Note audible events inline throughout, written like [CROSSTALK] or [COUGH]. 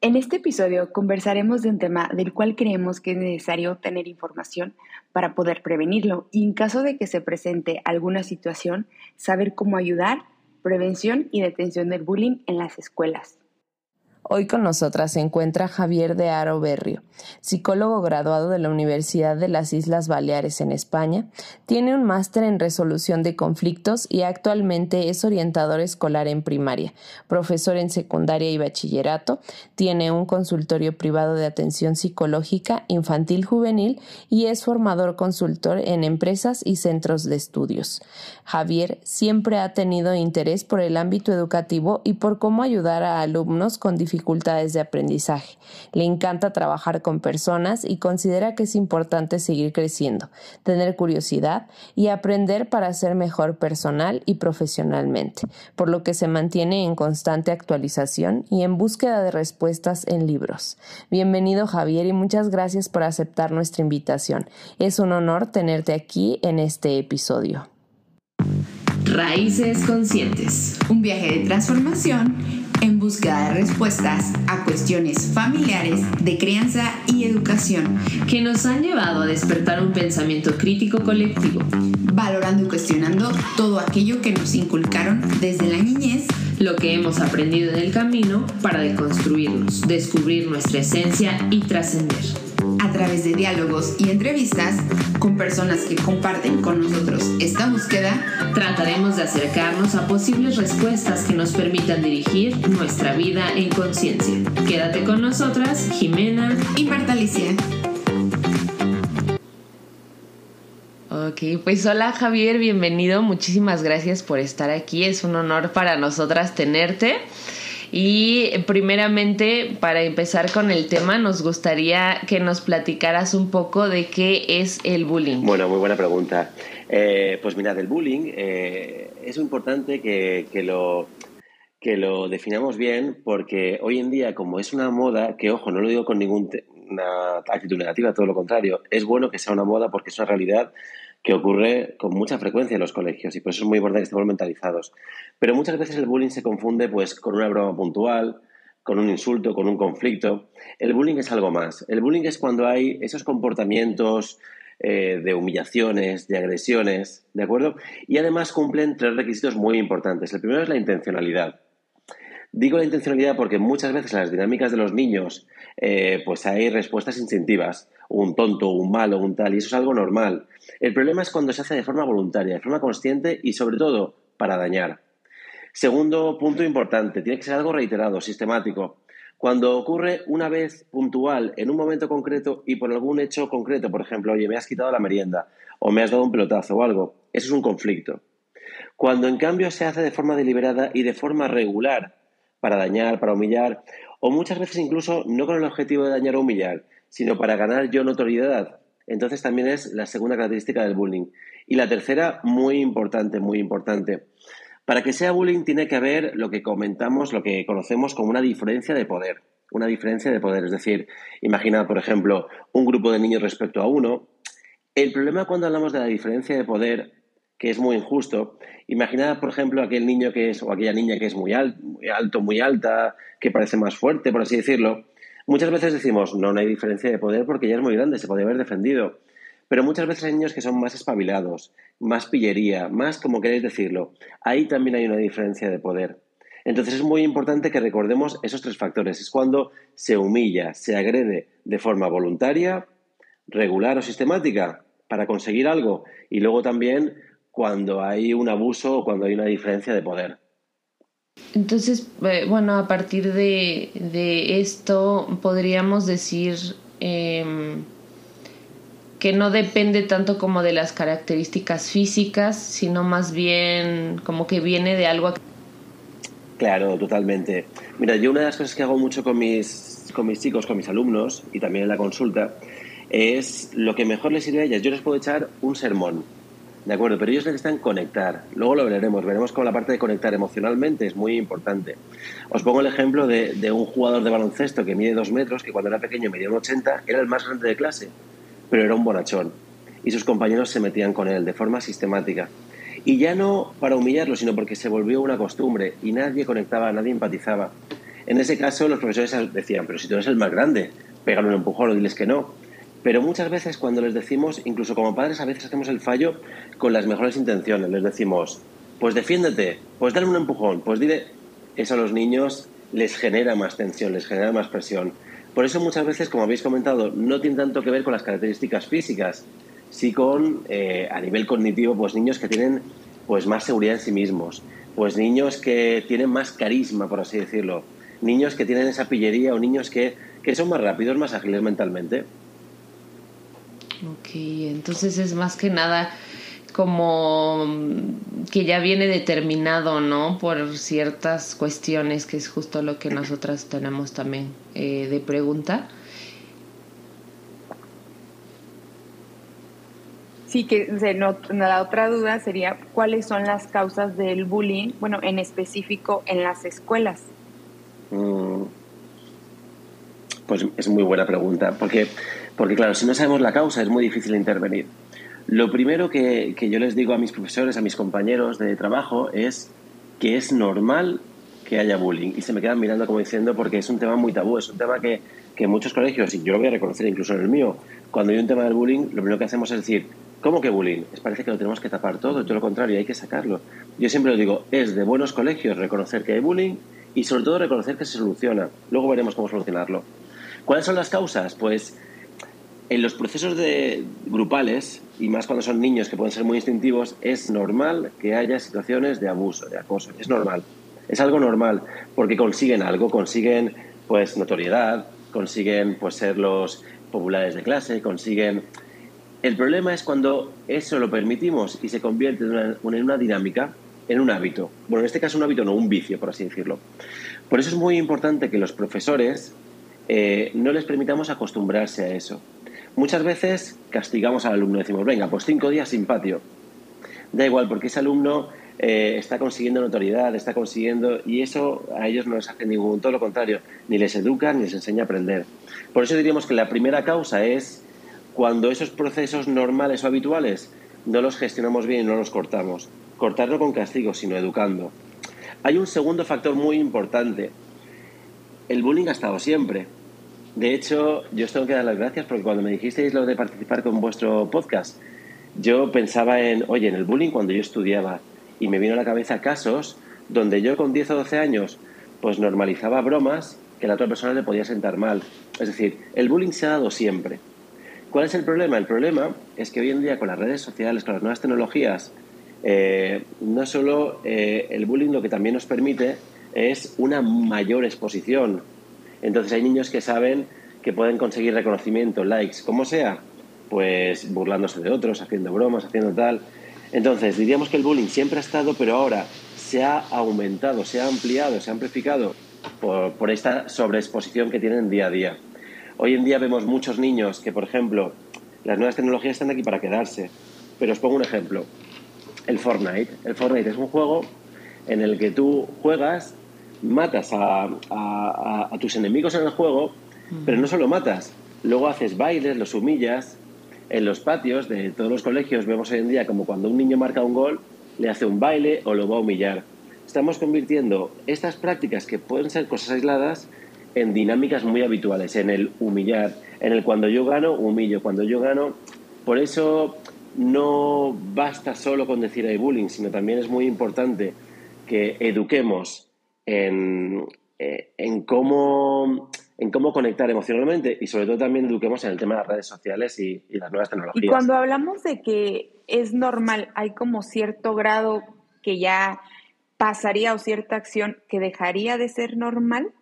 En este episodio conversaremos de un tema del cual creemos que es necesario tener información para poder prevenirlo y en caso de que se presente alguna situación, saber cómo ayudar, prevención y detención del bullying en las escuelas. Hoy con nosotras se encuentra Javier de Aro Berrio, psicólogo graduado de la Universidad de las Islas Baleares en España, tiene un máster en resolución de conflictos y actualmente es orientador escolar en primaria, profesor en secundaria y bachillerato, tiene un consultorio privado de atención psicológica infantil juvenil y es formador consultor en empresas y centros de estudios. Javier siempre ha tenido interés por el ámbito educativo y por cómo ayudar a alumnos con dificultades dificultades de aprendizaje. Le encanta trabajar con personas y considera que es importante seguir creciendo, tener curiosidad y aprender para ser mejor personal y profesionalmente, por lo que se mantiene en constante actualización y en búsqueda de respuestas en libros. Bienvenido Javier y muchas gracias por aceptar nuestra invitación. Es un honor tenerte aquí en este episodio. Raíces Conscientes. Un viaje de transformación en búsqueda de respuestas a cuestiones familiares de crianza y educación que nos han llevado a despertar un pensamiento crítico colectivo, valorando y cuestionando todo aquello que nos inculcaron desde la niñez, lo que hemos aprendido en el camino para deconstruirnos, descubrir nuestra esencia y trascender a través de diálogos y entrevistas con personas que comparten con nosotros esta búsqueda, trataremos de acercarnos a posibles respuestas que nos permitan dirigir nuestra vida en conciencia. Quédate con nosotras, Jimena y Marta Alicia. Ok, pues hola Javier, bienvenido. Muchísimas gracias por estar aquí. Es un honor para nosotras tenerte. Y primeramente, para empezar con el tema, nos gustaría que nos platicaras un poco de qué es el bullying. Bueno, muy buena pregunta. Eh, pues mira, del bullying eh, es importante que, que, lo, que lo definamos bien porque hoy en día, como es una moda, que ojo, no lo digo con ninguna actitud negativa, todo lo contrario, es bueno que sea una moda porque es una realidad que ocurre con mucha frecuencia en los colegios y por eso es muy importante que estemos mentalizados. Pero muchas veces el bullying se confunde pues con una broma puntual, con un insulto, con un conflicto. El bullying es algo más. El bullying es cuando hay esos comportamientos eh, de humillaciones, de agresiones, ¿de acuerdo? Y además cumplen tres requisitos muy importantes. El primero es la intencionalidad. Digo la intencionalidad porque muchas veces en las dinámicas de los niños eh, pues hay respuestas instintivas, un tonto, un malo, un tal, y eso es algo normal. El problema es cuando se hace de forma voluntaria, de forma consciente y sobre todo para dañar. Segundo punto importante, tiene que ser algo reiterado, sistemático. Cuando ocurre una vez puntual, en un momento concreto y por algún hecho concreto, por ejemplo, oye, me has quitado la merienda o me has dado un pelotazo o algo, eso es un conflicto. Cuando en cambio se hace de forma deliberada y de forma regular, para dañar, para humillar, o muchas veces incluso no con el objetivo de dañar o humillar, sino para ganar yo notoriedad. Entonces también es la segunda característica del bullying. Y la tercera, muy importante, muy importante. Para que sea bullying tiene que haber lo que comentamos, lo que conocemos como una diferencia de poder. Una diferencia de poder. Es decir, imagina, por ejemplo, un grupo de niños respecto a uno. El problema cuando hablamos de la diferencia de poder que es muy injusto. Imaginad, por ejemplo, aquel niño que es, o aquella niña que es muy alto, muy alta, que parece más fuerte, por así decirlo. Muchas veces decimos, no, no hay diferencia de poder porque ya es muy grande, se puede haber defendido. Pero muchas veces hay niños que son más espabilados, más pillería, más como queréis decirlo. Ahí también hay una diferencia de poder. Entonces es muy importante que recordemos esos tres factores. Es cuando se humilla, se agrede de forma voluntaria, regular o sistemática para conseguir algo y luego también cuando hay un abuso o cuando hay una diferencia de poder. Entonces, eh, bueno, a partir de, esto podríamos decir em, que no depende tanto como de las características físicas, sino más bien como que viene de algo. Claro, totalmente. Mira, yo una de las cosas que hago mucho con mis, con mis chicos, con mis alumnos y también en la consulta, es lo que mejor les sirve a ellas. Yo les puedo echar un sermón de acuerdo, pero ellos necesitan conectar. Luego lo veremos, veremos cómo la parte de conectar emocionalmente es muy importante. Os pongo el ejemplo de, un jugador de baloncesto que mide dos metros, que cuando era pequeño medía un 80, era el más grande de clase, pero era un bonachón. Y sus compañeros se metían con él de forma sistemática. Y ya no para humillarlo, sino porque se volvió una costumbre y nadie conectaba, nadie empatizaba. En ese caso, los profesores decían, pero si tú eres el más grande, pégale un empujón o diles que no. Pero muchas veces cuando les decimos, incluso como padres, a veces hacemos el fallo con las mejores intenciones. Les decimos, pues defiéndete, pues dale un empujón, pues dile... Eso a los niños les genera más tensión, les genera más presión. Por eso muchas veces, como habéis comentado, no tiene tanto que ver con las características físicas, sí con, eh, a nivel cognitivo, pues niños que tienen pues más seguridad en sí mismos, pues niños que tienen más carisma, por así decirlo, niños que tienen esa pillería o niños que, que son más rápidos, más ágiles mentalmente. Ok, entonces es más que nada como que ya viene determinado, ¿no? Por ciertas cuestiones, que es justo lo que nosotras tenemos también eh, de pregunta. Sí, que la otra duda sería cuáles son las causas del bullying, bueno, en específico en las escuelas. Mm. Pues es muy buena pregunta, porque, porque claro, si no sabemos la causa es muy difícil intervenir. Lo primero que, yo les digo a mis profesores, a mis compañeros de trabajo, es que es normal que haya bullying. Y se me quedan mirando como diciendo, porque es un tema muy tabú, es un tema que, que muchos colegios, y yo lo voy a reconocer incluso en el mío, cuando hay un tema del bullying, lo primero que hacemos es decir, ¿Cómo que bullying? Es parece que lo tenemos que tapar todo, todo lo contrario, hay que sacarlo. Yo siempre lo digo, es de buenos colegios reconocer que hay bullying y sobre todo reconocer que se soluciona. Luego veremos cómo solucionarlo. ¿Cuáles son las causas? Pues en los procesos de grupales, y más cuando son niños que pueden ser muy instintivos, es normal que haya situaciones de abuso, de acoso. Es normal. Es algo normal, porque consiguen algo, consiguen pues notoriedad, consiguen pues ser los populares de clase, consiguen el problema es cuando eso lo permitimos y se convierte en una, dinámica, en un hábito. Bueno, en este caso un hábito, no un vicio, por así decirlo. Por eso es muy importante que los profesores eh, no les permitamos acostumbrarse a eso. Muchas veces castigamos al alumno, decimos, venga, pues cinco días sin patio. Da igual, porque ese alumno eh, está consiguiendo notoriedad, está consiguiendo, y eso a ellos no les hace ningún, todo lo contrario, ni les educa ni les enseña a aprender. Por eso diríamos que la primera causa es cuando esos procesos normales o habituales no los gestionamos bien y no los cortamos. Cortarlo con castigo, sino educando. Hay un segundo factor muy importante. El bullying ha estado siempre. De hecho, yo os tengo que dar las gracias porque cuando me dijisteis lo de participar con vuestro podcast, yo pensaba en, oye, en el bullying cuando yo estudiaba y me vino a la cabeza casos donde yo con 10 o 12 años pues normalizaba bromas que la otra persona le podía sentar mal. Es decir, el bullying se ha dado siempre. ¿Cuál es el problema? El problema es que hoy en día con las redes sociales, con las nuevas tecnologías, eh, no solo eh, el bullying lo que también nos permite es una mayor exposición. Entonces hay niños que saben que pueden conseguir reconocimiento, likes, como sea, pues burlándose de otros, haciendo bromas, haciendo tal. Entonces diríamos que el bullying siempre ha estado, pero ahora se ha aumentado, se ha ampliado, se ha amplificado por, por esta sobreexposición que tienen día a día. Hoy en día vemos muchos niños que, por ejemplo, las nuevas tecnologías están aquí para quedarse. Pero os pongo un ejemplo. El Fortnite. El Fortnite es un juego en el que tú juegas, matas a, tus enemigos en el juego, pero no solo matas, luego haces bailes, los humillas. En los patios de todos los colegios vemos hoy en día como cuando un niño marca un gol, le hace un baile o lo va a humillar. Estamos convirtiendo estas prácticas que pueden ser cosas aisladas en dinámicas muy habituales, en el humillar, en el cuando yo gano, humillo, cuando yo gano. Por eso no basta solo con decir hay bullying, sino también es muy importante que eduquemos en, eh, en, cómo, en cómo conectar emocionalmente y sobre todo también eduquemos en el tema de las redes sociales y, y las nuevas tecnologías. Y cuando hablamos de que es normal, hay como cierto grado que ya pasaría o cierta acción que dejaría de ser normal.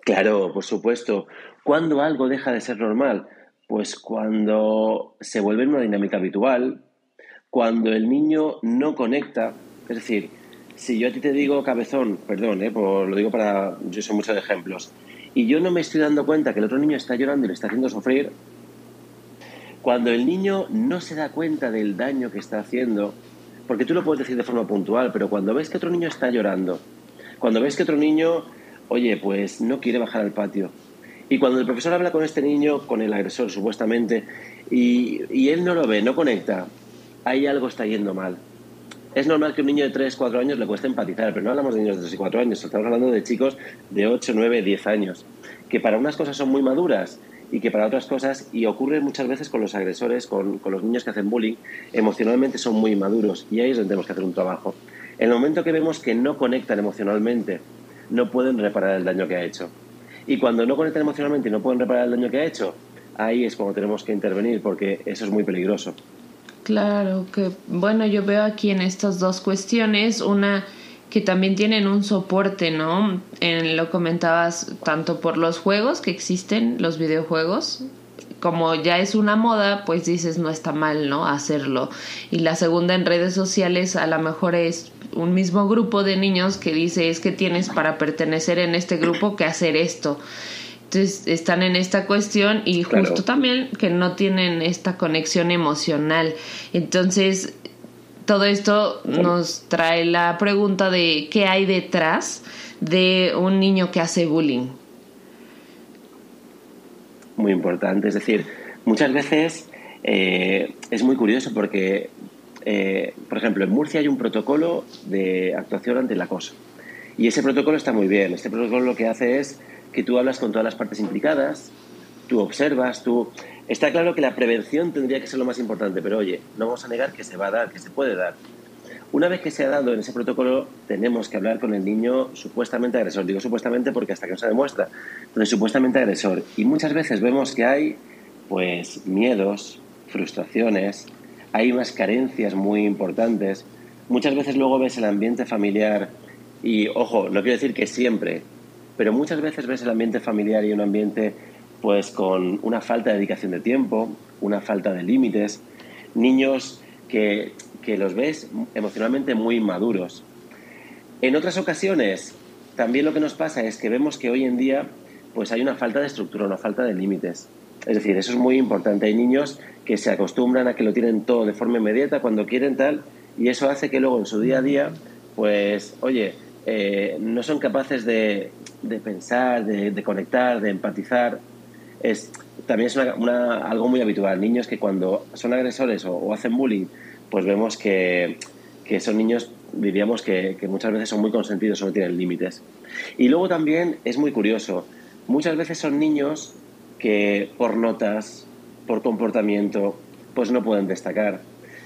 Claro, por supuesto. ¿Cuándo algo deja de ser normal? Pues cuando se vuelve una dinámica habitual, cuando el niño no conecta, es decir, si yo a ti te digo cabezón, perdón, eh, lo digo para, yo sé muchos ejemplos, y yo no me estoy dando cuenta que el otro niño está llorando y le está haciendo sufrir, cuando el niño no se da cuenta del daño que está haciendo, porque tú lo puedes decir de forma puntual, pero cuando ves que otro niño está llorando, cuando ves que otro niño oye, pues no quiere bajar al patio. Y cuando el profesor habla con este niño, con el agresor supuestamente, y, él no lo ve, no conecta, ahí algo está yendo mal. Es normal que un niño de 3, 4 años le cueste empatizar, pero no hablamos de niños de 3 y 4 años, estamos hablando de chicos de 8, 9, 10 años, que para unas cosas son muy maduras y que para otras cosas, y ocurre muchas veces con los agresores, con, con los niños que hacen bullying, emocionalmente son muy maduros y ahí es donde tenemos que hacer un trabajo. En el momento que vemos que no conectan emocionalmente, no pueden reparar el daño que ha hecho. Y cuando no conectan emocionalmente y no pueden reparar el daño que ha hecho, ahí es cuando tenemos que intervenir porque eso es muy peligroso. Claro, que bueno, yo veo aquí en estas dos cuestiones una que también tienen un soporte, ¿no? En, lo comentabas tanto por los juegos que existen, los videojuegos, como ya es una moda, pues dices no está mal, ¿no? Hacerlo. Y la segunda en redes sociales a lo mejor es un mismo grupo de niños que dice es que tienes para pertenecer en este grupo que hacer esto. Están en esta cuestión y justo también que no tienen esta conexión emocional. Entonces, todo esto nos trae la pregunta de qué hay detrás de un niño que hace bullying. Muy importante, es decir, muchas veces eh, es muy curioso porque, eh, por ejemplo, en Murcia hay un protocolo de actuación ante el acoso. Y ese protocolo está muy bien. Este protocolo lo que hace es que tú hablas con todas las partes implicadas, tú observas, tú... Está claro que la prevención tendría que ser lo más importante, pero oye, no vamos a negar que se va a dar, que se puede dar. Una vez que se ha dado en ese protocolo, tenemos que hablar con el niño supuestamente agresor. Digo supuestamente porque hasta que no se demuestra, pero supuestamente agresor. Y muchas veces vemos que hay, pues, miedos, frustraciones, hay unas carencias muy importantes. Muchas veces luego ves el ambiente familiar y, ojo, no quiero decir que siempre, pero muchas veces ves el ambiente familiar y un ambiente pues con una falta de dedicación de tiempo, una falta de límites, niños que, que los ves emocionalmente muy maduros. En otras ocasiones, también lo que nos pasa es que vemos que hoy en día pues hay una falta de estructura, una falta de límites. Es decir, eso es muy importante. Hay niños que se acostumbran a que lo tienen todo de forma inmediata cuando quieren tal, y eso hace que luego en su día a día, pues, oye, eh, no son capaces de, de pensar, de, conectar, de empatizar. Es, también es algo muy habitual. Niños que cuando son agresores o, hacen bullying, pues vemos que, que son niños, diríamos que, que, muchas veces son muy consentidos o no tienen límites. Y luego también es muy curioso, muchas veces son niños que por notas, por comportamiento, pues no pueden destacar.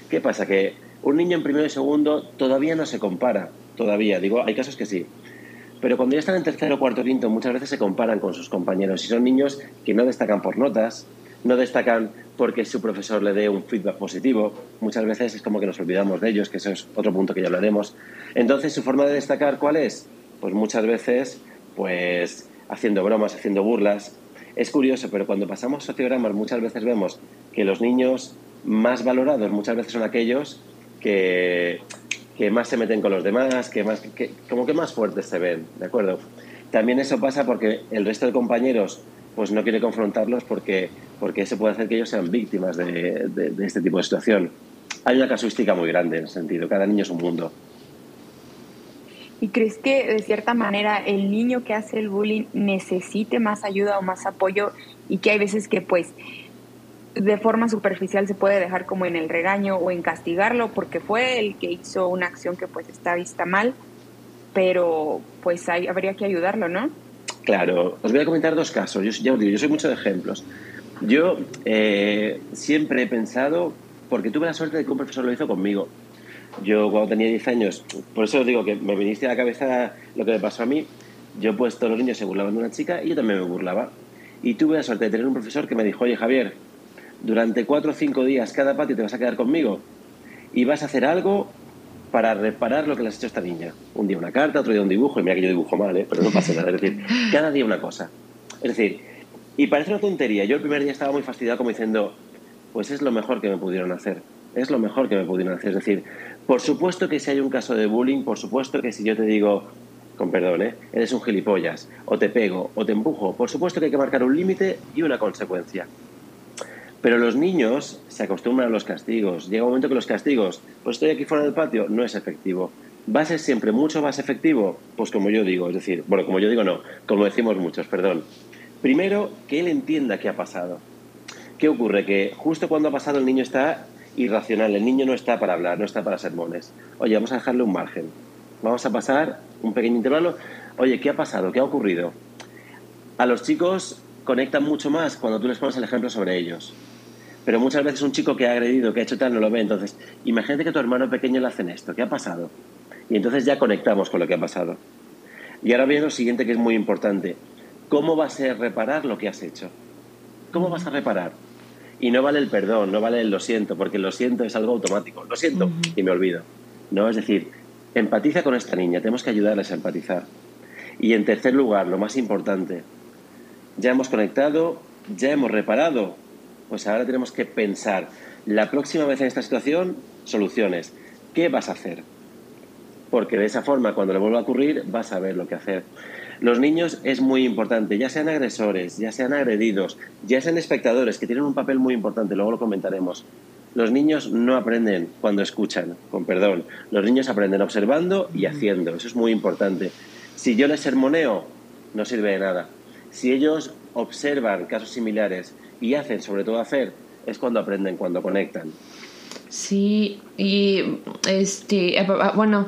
¿Qué pasa? Que un niño en primero y segundo todavía no se compara, todavía, digo, hay casos que sí, pero cuando ya están en tercero, cuarto, quinto, muchas veces se comparan con sus compañeros y son niños que no destacan por notas, no destacan porque su profesor le dé un feedback positivo. Muchas veces es como que nos olvidamos de ellos, que eso es otro punto que ya hablaremos. Entonces, ¿su forma de destacar cuál es? Pues muchas veces, pues haciendo bromas, haciendo burlas. Es curioso, pero cuando pasamos sociogramas muchas veces vemos que los niños más valorados muchas veces son aquellos que que más se meten con los demás, que más, que, como que más fuertes se ven, ¿de acuerdo? También eso pasa porque el resto de compañeros pues no quiere confrontarlos porque, porque eso puede hacer que ellos sean víctimas de, de, este tipo de situación. Hay una casuística muy grande en ese sentido, cada niño es un mundo. ¿Y crees que de cierta manera el niño que hace el bullying necesite más ayuda o más apoyo y que hay veces que pues de forma superficial se puede dejar como en el regaño o en castigarlo porque fue el que hizo una acción que pues está vista mal, pero pues hay, habría que ayudarlo, ¿no? Claro, os voy a comentar dos casos. Yo, ya os yo soy mucho de ejemplos. Yo eh, siempre he pensado, porque tuve la suerte de que un profesor lo hizo conmigo. Yo cuando tenía 10 años, por eso os digo que me viniste a la cabeza lo que me pasó a mí, yo pues todos los niños se burlaban de una chica y yo también me burlaba. Y tuve la suerte de tener un profesor que me dijo, oye Javier, durante cuatro o cinco días cada patio te vas a quedar conmigo y vas a hacer algo para reparar lo que le has hecho a esta niña. Un día una carta, otro día un dibujo, y mira que yo dibujo mal, ¿eh? pero no pasa nada. Es decir, [LAUGHS] cada día una cosa. Es decir, y parece una tontería. Yo el primer día estaba muy fastidiado como diciendo, pues es lo mejor que me pudieron hacer. Es lo mejor que me pudieron hacer. Es decir, por supuesto que si hay un caso de bullying, por supuesto que si yo te digo, con perdón, ¿eh? eres un gilipollas, o te pego, o te empujo, por supuesto que hay que marcar un límite y una consecuencia. Pero los niños se acostumbran a los castigos. Llega un momento que los castigos, pues estoy aquí fuera del patio, no es efectivo. ¿Va a ser siempre mucho más efectivo? Pues como yo digo, es decir, bueno, como yo digo no, como decimos muchos, perdón. Primero, que él entienda qué ha pasado. ¿Qué ocurre? Que justo cuando ha pasado el niño está irracional. El niño no está para hablar, no está para sermones. Oye, vamos a dejarle un margen. Vamos a pasar un pequeño intervalo. Oye, ¿qué ha pasado? ¿Qué ha ocurrido? A los chicos conectan mucho más cuando tú les pones el ejemplo sobre ellos. Pero muchas veces un chico que ha agredido, que ha hecho tal, no lo ve. Entonces, imagínate que a tu hermano pequeño le hacen esto. ¿Qué ha pasado? Y entonces ya conectamos con lo que ha pasado. Y ahora viene lo siguiente que es muy importante. ¿Cómo va a reparar lo que has hecho? ¿Cómo vas a reparar? Y no vale el perdón, no vale el lo siento, porque el lo siento es algo automático. Lo siento y me olvido. No, es decir, empatiza con esta niña, tenemos que ayudarles a empatizar. Y en tercer lugar, lo más importante, ya hemos conectado, ya hemos reparado, pues ahora tenemos que pensar, la próxima vez en esta situación, soluciones. ¿Qué vas a hacer? Porque de esa forma, cuando le vuelva a ocurrir, vas a ver lo que hacer. Los niños es muy importante, ya sean agresores, ya sean agredidos, ya sean espectadores, que tienen un papel muy importante, luego lo comentaremos. Los niños no aprenden cuando escuchan, con perdón. Los niños aprenden observando y haciendo, eso es muy importante. Si yo les sermoneo, no sirve de nada. Si ellos observan casos similares y hacen, sobre todo hacer, es cuando aprenden, cuando conectan. Sí, y este, eh, bueno,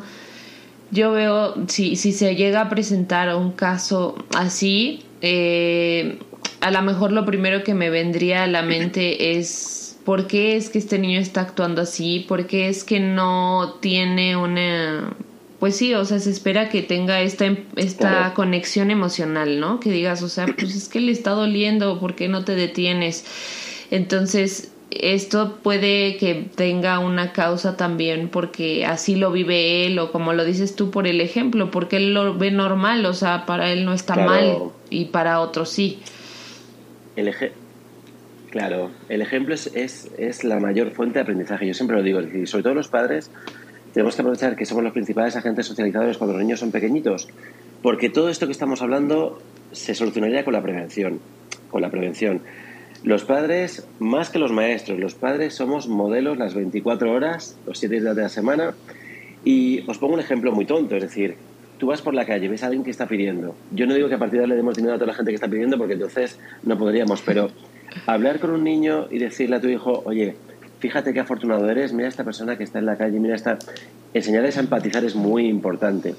yo veo, si, si se llega a presentar un caso así, eh, a lo mejor lo primero que me vendría a la mente es por qué es que este niño está actuando así, por qué es que no tiene una... Pues sí, o sea, se espera que tenga esta, esta conexión emocional, ¿no? Que digas, o sea, pues es que le está doliendo, ¿por qué no te detienes? Entonces, esto puede que tenga una causa también porque así lo vive él o como lo dices tú por el ejemplo, porque él lo ve normal, o sea, para él no está mal y para otros sí. El claro, el ejemplo es, es, es, la mayor fuente de aprendizaje, yo siempre lo digo, decir, sobre todo los padres tenemos que aprovechar que somos los principales agentes socializadores cuando los niños son pequeñitos, porque todo esto que estamos hablando se solucionaría con la prevención, con la prevención. Los padres, más que los maestros, los padres somos modelos las 24 horas, los 7 días de la semana. Y os pongo un ejemplo muy tonto, es decir, tú vas por la calle, ves a alguien que está pidiendo. Yo no digo que a partir de ahora le demos dinero a toda la gente que está pidiendo, porque entonces no podríamos, pero hablar con un niño y decirle a tu hijo, oye, fíjate qué afortunado eres, mira esta persona que está en la calle, mira esta... Enseñarles a empatizar es muy importante.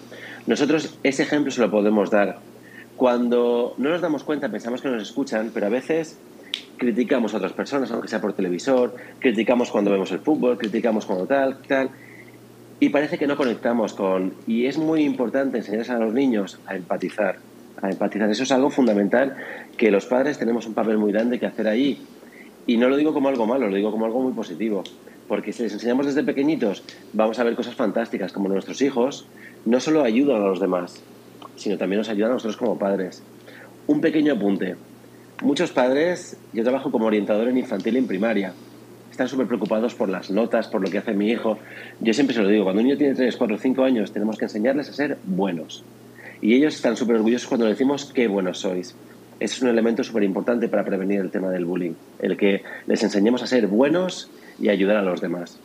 Nosotros ese ejemplo se lo podemos dar. Cuando no nos damos cuenta, pensamos que nos escuchan, pero a veces criticamos a otras personas, aunque sea por televisor, criticamos cuando vemos el fútbol, criticamos cuando tal, tal, y parece que no conectamos con... Y es muy importante enseñarles a los niños a empatizar, a empatizar. Eso es algo fundamental que los padres tenemos un papel muy grande que hacer ahí. Y no lo digo como algo malo, lo digo como algo muy positivo. Porque si les enseñamos desde pequeñitos, vamos a ver cosas fantásticas, como nuestros hijos no solo ayudan a los demás, sino también nos ayudan a nosotros como padres. Un pequeño apunte. Muchos padres, yo trabajo como orientador en infantil y en primaria, están súper preocupados por las notas, por lo que hace mi hijo. Yo siempre se lo digo, cuando un niño tiene 3, 4, 5 años, tenemos que enseñarles a ser buenos. Y ellos están súper orgullosos cuando le decimos qué buenos sois. Es un elemento súper importante para prevenir el tema del bullying, el que les enseñemos a ser buenos y ayudar a los demás.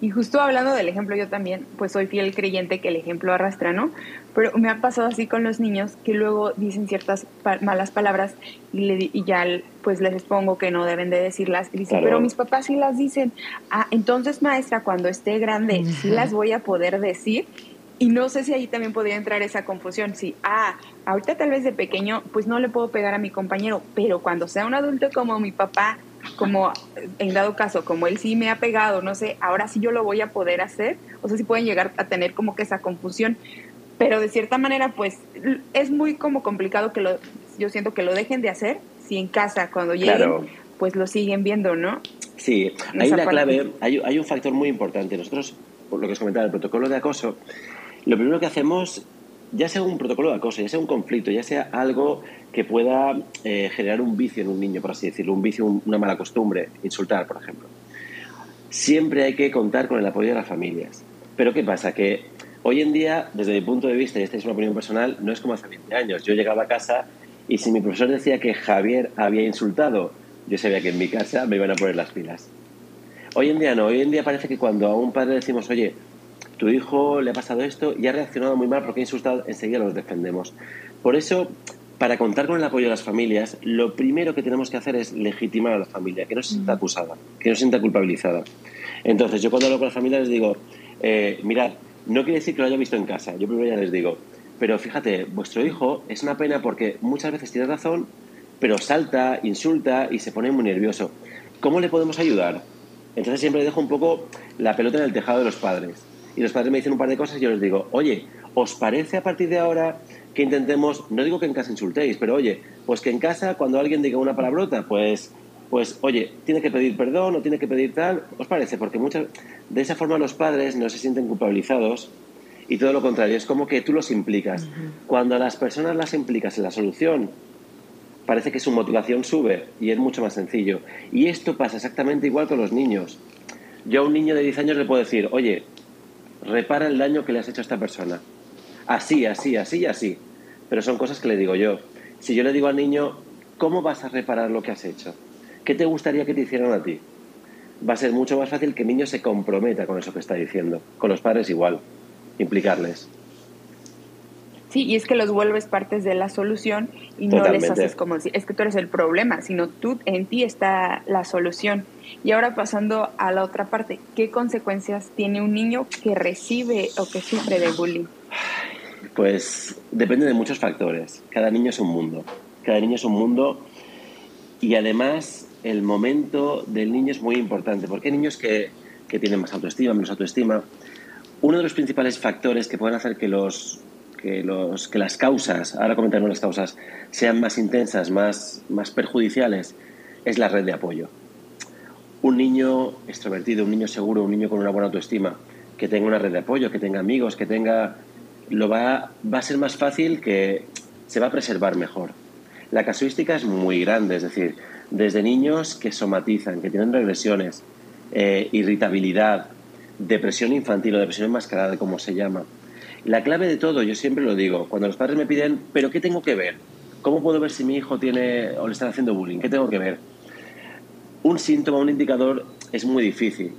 Y justo hablando del ejemplo, yo también, pues soy fiel creyente que el ejemplo arrastra, ¿no? Pero me ha pasado así con los niños que luego dicen ciertas malas palabras y, le, y, ya pues les expongo que no deben de decirlas. Y dicen, pero mis papás sí las dicen. Ah, entonces maestra, cuando esté grande, sí las voy a poder decir. Y no sé si ahí también podría entrar esa confusión. Si, ah, ahorita tal vez de pequeño, pues no le puedo pegar a mi compañero, pero cuando sea un adulto como mi papá, como en dado caso, como él sí me ha pegado, no sé, ahora sí yo lo voy a poder hacer, o sea, sí pueden llegar a tener como que esa confusión, pero de cierta manera, pues es muy como complicado que lo, yo siento que lo dejen de hacer, si en casa cuando lleguen, pues lo siguen viendo, ¿no? Sí, hay una clave, hay, hay un factor muy importante. Nosotros, por lo que os comentaba, el protocolo de acoso, lo primero que hacemos ya sea un protocolo de acoso, ya sea un conflicto, ya sea algo que pueda eh, generar un vicio en un niño, por así decirlo, un vicio, una mala costumbre, insultar, por ejemplo. Siempre hay que contar con el apoyo de las familias. Pero ¿qué pasa? Que hoy en día, desde mi punto de vista, y esta es una opinión personal, no es como hace 20 años. Yo llegaba a casa y si mi profesor decía que Javier había insultado, yo sabía que en mi casa me iban a poner las pilas. Hoy en día no, hoy en día parece que cuando a un padre decimos, oye, tu hijo le ha pasado esto y ha reaccionado muy mal porque ha insultado, enseguida los defendemos. Por eso, para contar con el apoyo de las familias, lo primero que tenemos que hacer es legitimar a la familia, que no se sienta acusada, que no se sienta culpabilizada. Entonces, yo cuando hablo con la familia les digo, eh, mirad, no quiere decir que lo haya visto en casa, yo primero ya les digo, pero fíjate, vuestro hijo es una pena porque muchas veces tiene razón, pero salta, insulta y se pone muy nervioso. ¿Cómo le podemos ayudar? Entonces siempre dejo un poco la pelota en el tejado de los padres. Y los padres me dicen un par de cosas y yo les digo, oye, ¿os parece a partir de ahora que intentemos, no digo que en casa insultéis, pero oye, pues que en casa cuando alguien diga una palabrota, pues, pues oye, tiene que pedir perdón o tiene que pedir tal, ¿os parece? Porque muchas, de esa forma los padres no se sienten culpabilizados y todo lo contrario, es como que tú los implicas. Cuando a las personas las implicas en la solución, parece que su motivación sube y es mucho más sencillo. Y esto pasa exactamente igual con los niños. Yo a un niño de 10 años le puedo decir, oye, repara el daño que le has hecho a esta persona. Así, así, así y así pero son cosas que le digo yo. Si yo le digo al niño, ¿cómo vas a reparar lo que has hecho? ¿Qué te gustaría que te hicieran a ti? Va a ser mucho más fácil que el niño se comprometa con eso que está diciendo. Con los padres igual, implicarles. Sí, y es que los vuelves partes de la solución y no les haces como si es que tú eres el problema, sino tú en ti está la solución. Y ahora pasando a la otra parte, ¿qué consecuencias tiene un niño que recibe o que sufre de bullying? Pues depende de muchos factores. Cada niño es un mundo. Cada niño es un mundo y además el momento del niño es muy importante porque hay niños que, tienen más autoestima, menos autoestima. Uno de los principales factores que pueden hacer que los que, los, que las causas, ahora comentaremos las causas, sean más intensas, más, más perjudiciales, es la red de apoyo. Un niño extrovertido, un niño seguro, un niño con una buena autoestima, que tenga una red de apoyo, que tenga amigos, que tenga lo va, va a ser más fácil que se va a preservar mejor. La casuística es muy grande, es decir, desde niños que somatizan, que tienen regresiones, eh, irritabilidad, depresión infantil o depresión enmascarada, como se llama. La clave de todo, yo siempre lo digo, cuando los padres me piden, ¿pero qué tengo que ver? ¿Cómo puedo ver si mi hijo tiene o le están haciendo bullying? ¿Qué tengo que ver? Un síntoma, un indicador es muy difícil.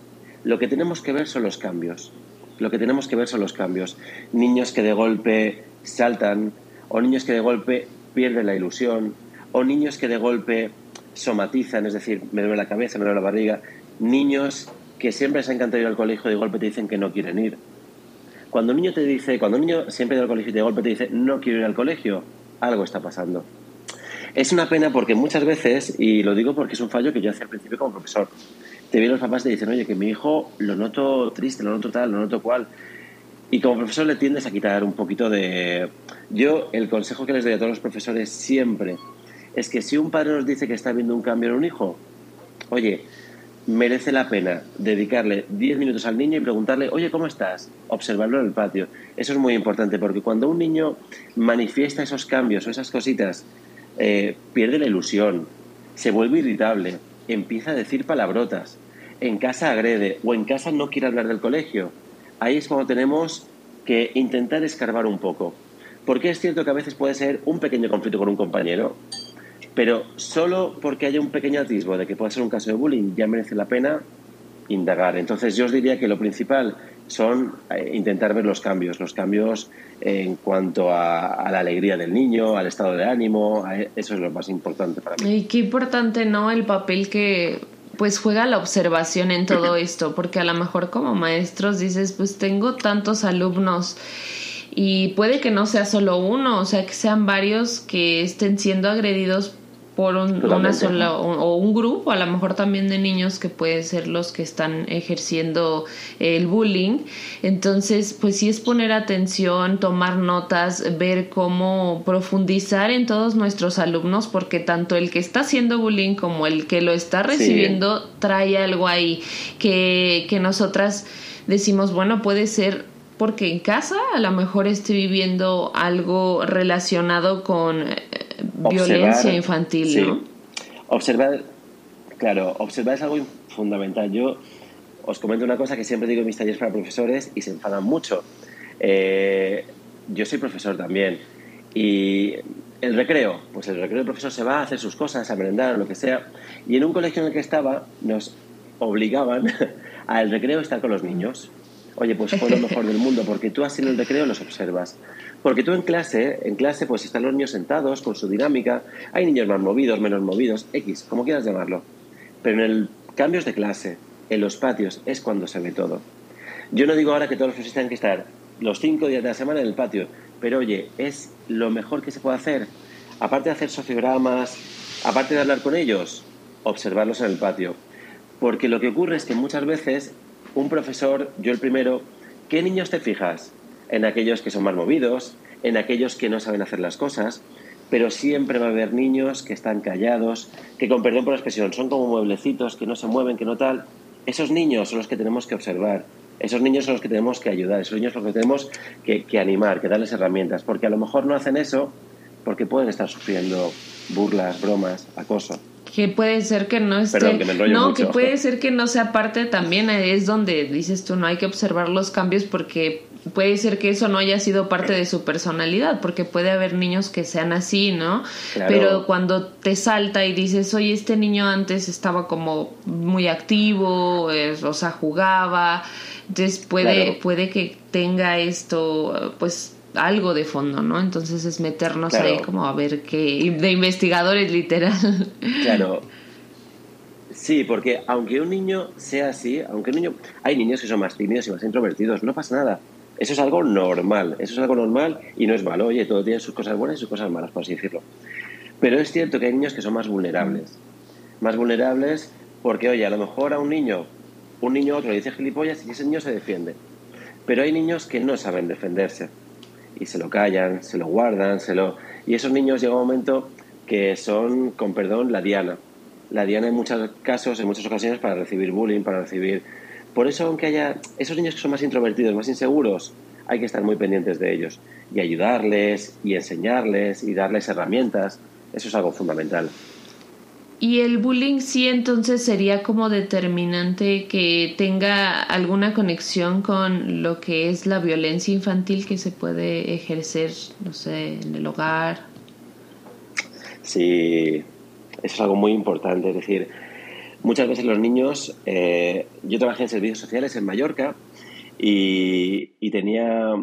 Lo que tenemos que ver son los cambios. Lo que tenemos que ver son los cambios. Niños que de golpe saltan, o niños que de golpe pierden la ilusión, o niños que de golpe somatizan, es decir, me duele la cabeza, me duele la barriga. Niños que siempre se han encantado ir al colegio y de golpe te dicen que no quieren ir. Cuando un niño te dice, cuando un niño siempre al colegio y de golpe te dice no quiero ir al colegio, algo está pasando. Es una pena porque muchas veces, y lo digo porque es un fallo que yo hacía al principio como profesor, te vienen los papás y te dicen, oye, que mi hijo lo noto triste, lo noto tal, lo noto cual. Y como profesor le tiendes a quitar un poquito de... Yo el consejo que les doy a todos los profesores siempre es que si un padre nos dice que está viendo un cambio en un hijo, oye, merece la pena dedicarle 10 minutos al niño y preguntarle, oye, ¿cómo estás? Observarlo en el patio. Eso es muy importante porque cuando un niño manifiesta esos cambios o esas cositas, eh, pierde la ilusión, se vuelve irritable, empieza a decir palabrotas, en casa agrede o en casa no quiere hablar del colegio. Ahí es cuando tenemos que intentar escarbar un poco. Porque es cierto que a veces puede ser un pequeño conflicto con un compañero, pero solo porque haya un pequeño atisbo de que pueda ser un caso de bullying ya merece la pena indagar. Entonces yo os diría que lo principal son eh, intentar ver los cambios, los cambios en cuanto a, la alegría del niño, al estado de ánimo, eso es lo más importante para mí. Y qué importante, ¿no? El papel que pues juega la observación en todo [LAUGHS] esto, porque a lo mejor como maestros dices, pues tengo tantos alumnos y puede que no sea solo uno, o sea, que sean varios que estén siendo agredidos por una sola o, un grupo, a lo mejor también de niños que pueden ser los que están ejerciendo el bullying. Entonces, pues sí es poner atención, tomar notas, ver cómo profundizar en todos nuestros alumnos, porque tanto el que está haciendo bullying como el que lo está recibiendo trae algo ahí que, que nosotras decimos, bueno, puede ser porque en casa a lo mejor esté viviendo algo relacionado con violencia infantil, ¿no? Observar, claro, observar es algo fundamental. Yo os comento una cosa que siempre digo en mis talleres para profesores y se enfadan mucho. Eh, yo soy profesor también y el recreo, pues el recreo del profesor se va a hacer sus cosas, a merendar, lo que sea. Y en un colegio en el que estaba nos obligaban [LAUGHS] al recreo estar con los niños. Oye, pues fue lo [LAUGHS] mejor del mundo porque tú así en el recreo los observas. Porque tú en clase, en clase pues están los niños sentados con su dinámica, hay niños más movidos, menos movidos, X, como quieras llamarlo. Pero en el cambios de clase, en los patios, es cuando se ve todo. Yo no digo ahora que todos los profesores tengan que estar los cinco días de la semana en el patio, pero oye, es lo mejor que se puede hacer. Aparte de hacer sociogramas, aparte de hablar con ellos, observarlos en el patio. Porque lo que ocurre es que muchas veces un profesor, yo el primero, ¿qué niños te fijas? En aquellos que son más movidos, en aquellos que no saben hacer las cosas, pero siempre va a haber niños que están callados, que con perdón por la expresión son como mueblecitos, que no se mueven, que no tal. Esos niños son los que tenemos que observar, esos niños son los que tenemos que ayudar, esos niños son los que tenemos que, que animar, que darles herramientas, porque a lo mejor no hacen eso porque pueden estar sufriendo burlas, bromas, acoso que puede ser que no esté no que puede ser que no sea parte también es donde dices tú no hay que observar los cambios porque puede ser que eso no haya sido parte de su personalidad porque puede haber niños que sean así no pero cuando te salta y dices oye este niño antes estaba como muy activo o sea jugaba entonces puede puede que tenga esto pues algo de fondo, ¿no? Entonces es meternos ahí como a ver qué, de investigadores literal. Claro. [LAUGHS] Sí, porque aunque un niño sea así, aunque un niño... Hay niños que son más tímidos y más introvertidos, no pasa nada. Eso es algo normal, eso es algo normal y no es malo. Oye, todo tiene sus cosas buenas y sus cosas malas, por así decirlo. Pero es cierto que hay niños que son más vulnerables. Más vulnerables porque, oye, a lo mejor a un niño, un niño otro le dice gilipollas y ese niño se defiende. Pero hay niños que no saben defenderse y se lo callan, se lo guardan, se lo... Y esos niños llega un momento que son, con perdón, la diana. La diana en muchos casos, en muchas ocasiones, para recibir bullying, para recibir... Por eso, aunque haya esos niños que son más introvertidos, más inseguros, hay que estar muy pendientes de ellos y ayudarles y enseñarles y darles herramientas. Eso es algo fundamental. Y el bullying sí entonces sería como determinante que tenga alguna conexión con lo que es la violencia infantil que se puede ejercer, no sé, en el hogar. Sí, eso es algo muy importante. Es decir, muchas veces los niños, eh, yo trabajé en servicios sociales en Mallorca y, tenía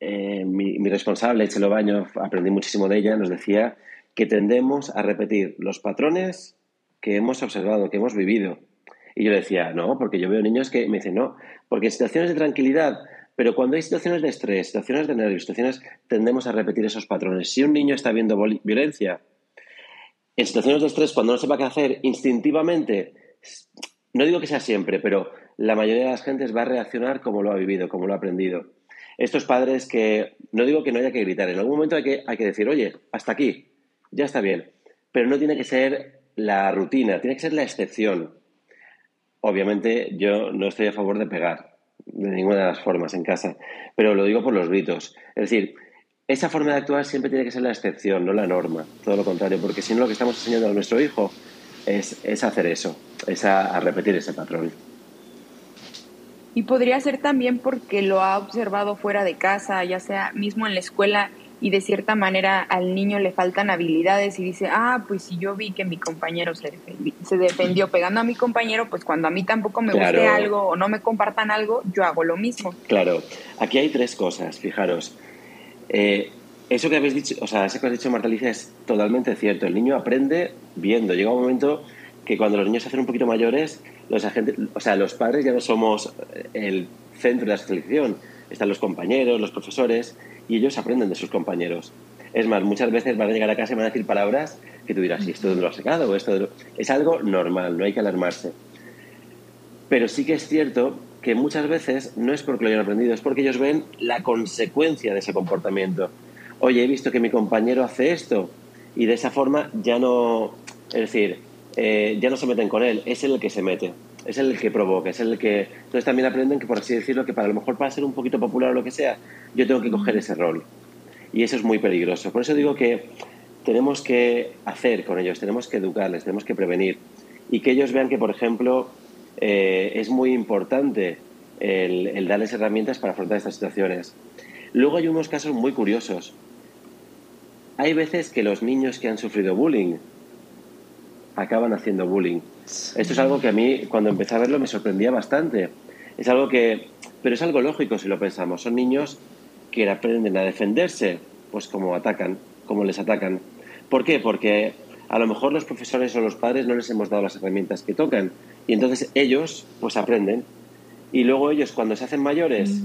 eh, mi, mi, responsable, Chelo Baño, aprendí muchísimo de ella, nos decía que tendemos a repetir los patrones que hemos observado, que hemos vivido. Y yo decía, no, porque yo veo niños que me dicen, no, porque en situaciones de tranquilidad, pero cuando hay situaciones de estrés, situaciones de nervios, situaciones, tendemos a repetir esos patrones. Si un niño está viendo violencia, en situaciones de estrés, cuando no sepa qué hacer, instintivamente, no digo que sea siempre, pero la mayoría de las gentes va a reaccionar como lo ha vivido, como lo ha aprendido. Estos padres que, no digo que no haya que gritar, en algún momento hay que, hay que decir, oye, hasta aquí, ya está bien. Pero no tiene que ser la rutina, tiene que ser la excepción. Obviamente yo no estoy a favor de pegar de ninguna de las formas en casa, pero lo digo por los gritos. Es decir, esa forma de actuar siempre tiene que ser la excepción, no la norma. Todo lo contrario, porque si no lo que estamos enseñando a nuestro hijo es, es hacer eso, es a repetir ese patrón. Y podría ser también porque lo ha observado fuera de casa, ya sea mismo en la escuela, y de cierta manera al niño le faltan habilidades y dice, ah, pues si yo vi que mi compañero se defendió, se defendió pegando a mi compañero, pues cuando a mí tampoco me guste algo o no me compartan algo, yo hago lo mismo. Claro, aquí hay tres cosas, fijaros. Eh, eso que habéis dicho, o sea, eso que has dicho Marta Alicia es totalmente cierto. El niño aprende viendo. Llega un momento que cuando los niños se hacen un poquito mayores, los agentes, o sea, los padres ya no somos el centro de la selección. Están los compañeros, los profesores, y ellos aprenden de sus compañeros. Es más, muchas veces van a llegar a casa y van a decir palabras que tú dirás, ¿y esto de lo has sacado? Esto Es algo normal, no hay que alarmarse. Pero sí que es cierto que muchas veces no es porque lo hayan aprendido, es porque ellos ven la consecuencia de ese comportamiento. Oye, he visto que mi compañero hace esto y de esa forma ya no, es decir, eh, ya no se meten con él, es el que se mete, es el que provoca, es el que... Entonces también aprenden que, por así decirlo, que para lo mejor para ser un poquito popular o lo que sea, yo tengo que coger ese rol. Y eso es muy peligroso. Por eso digo que tenemos que hacer con ellos, tenemos que educarles, tenemos que prevenir. Y que ellos vean que, por ejemplo, eh, es muy importante el, darles herramientas para afrontar estas situaciones. Luego hay unos casos muy curiosos. Hay veces que los niños que han sufrido bullying acaban haciendo bullying. Esto es algo que a mí, cuando empecé a verlo, me sorprendía bastante. Es algo que, pero es algo lógico si lo pensamos. Son niños que aprenden a defenderse, pues como atacan, como les atacan. ¿Por qué? Porque a lo mejor los profesores o los padres no les hemos dado las herramientas que tocan. Y entonces ellos pues aprenden. Y luego ellos cuando se hacen mayores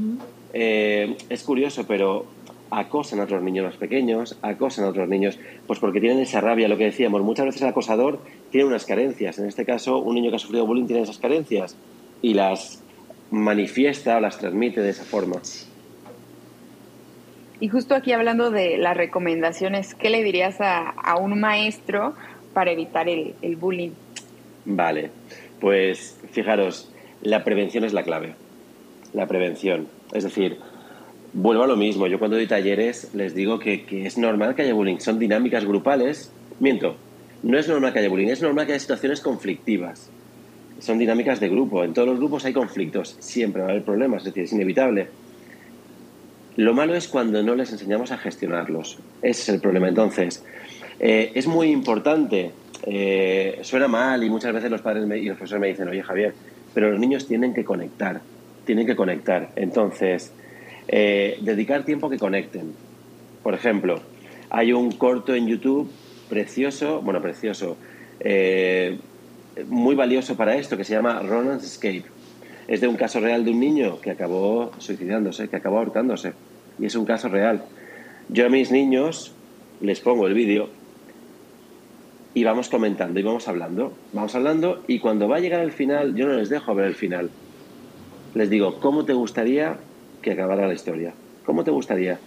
eh, es curioso pero acosan a otros niños más pequeños, acosan a otros niños, pues porque tienen esa rabia, lo que decíamos, muchas veces el acosador tiene unas carencias, en este caso un niño que ha sufrido bullying tiene esas carencias y las manifiesta o las transmite de esa forma. Y justo aquí hablando de las recomendaciones, ¿qué le dirías a, un maestro para evitar el, el bullying? Vale, pues fijaros, la prevención es la clave. La prevención. Es decir, vuelvo a lo mismo. Yo cuando doy talleres les digo que, que, es normal que haya bullying. Son dinámicas grupales. Miento, no es normal que haya bullying, es normal que haya situaciones conflictivas. Son dinámicas de grupo. En todos los grupos hay conflictos. Siempre va a haber problemas, es decir, es inevitable. Lo malo es cuando no les enseñamos a gestionarlos. Ese es el problema. Entonces, eh, es muy importante, eh, suena mal y muchas veces los padres y los profesores me dicen, oye Javier, pero los niños tienen que conectar, tienen que conectar. Entonces, eh, dedicar tiempo que conecten. Por ejemplo, hay un corto en YouTube precioso, bueno, precioso, muy valioso para esto, que se llama Ronan's Escape es de un caso real de un niño que acabó suicidándose, que acabó ahorcándose. Y es un caso real. Yo a mis niños les pongo el vídeo y vamos comentando y vamos hablando. Vamos hablando y cuando va a llegar el final, yo no les dejo ver el final. Les digo, ¿cómo te gustaría que acabara la historia? ¿Cómo te gustaría?